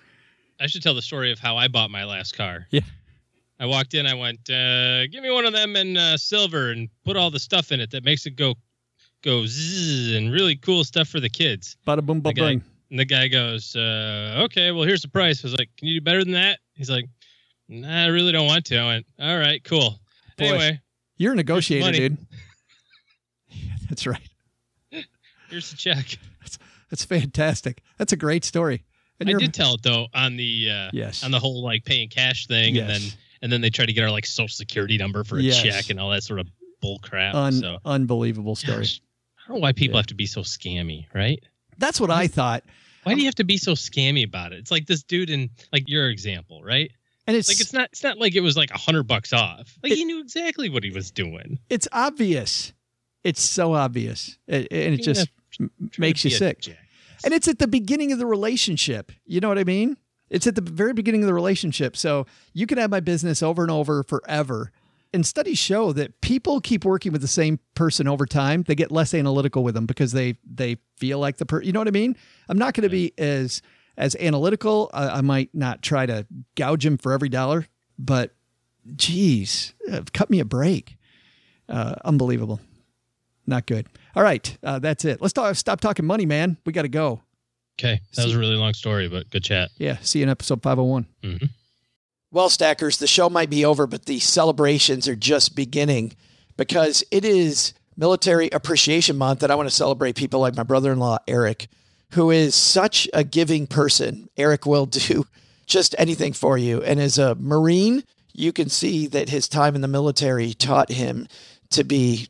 Speaker 3: I should tell the story of how I bought my last car.
Speaker 2: Yeah.
Speaker 3: I walked in, I went, uh, give me one of them in uh, silver and put all the stuff in it that makes it go go zzz and really cool stuff for the kids.
Speaker 2: Bada boom, bada
Speaker 3: bing. And the guy goes, uh, okay, well, here's the price. I was like, can you do better than that? He's like, nah, I really don't want to. I went, all right, cool. Boy, anyway.
Speaker 2: You're a negotiator, dude. That's right.
Speaker 3: Here's the check.
Speaker 2: That's, that's fantastic. That's a great story.
Speaker 3: And I did tell it though on the uh,
Speaker 2: yes
Speaker 3: on the whole like paying cash thing, yes. and then and then they try to get our like social security number for a yes. check and all that sort of bull crap. Un- so
Speaker 2: unbelievable story. Gosh,
Speaker 3: I don't know why people yeah. have to be so scammy, right?
Speaker 2: That's what I thought.
Speaker 3: Why do you have to be so scammy about it? It's like this dude in like your example, right?
Speaker 2: And it's
Speaker 3: like it's not it's not like it was like a hundred bucks off. Like it, he knew exactly what he was doing.
Speaker 2: It's obvious. It's so obvious, it, and it just makes you sick. And it's at the beginning of the relationship. You know what I mean? It's at the very beginning of the relationship. So you can have my business over and over forever. And studies show that people keep working with the same person over time. They get less analytical with them because they they feel like the person. You know what I mean? I'm not going to be as as analytical. I, I, might not try to gouge him for every dollar, but geez, uh, cut me a break. Uh, unbelievable. not good. All right, uh, that's it. Let's talk. Stop talking money, man. We got to go.
Speaker 3: Okay, that was a really long story, but good chat.
Speaker 2: Yeah, see you in episode 501.
Speaker 3: Mm-hmm.
Speaker 2: Well, stackers, the show might be over, but the celebrations are just beginning because it is Military Appreciation Month, and I want to celebrate people like my brother in law, Eric, who is such a giving person. Eric will do just anything for you. And as a Marine, you can see that his time in the military taught him to be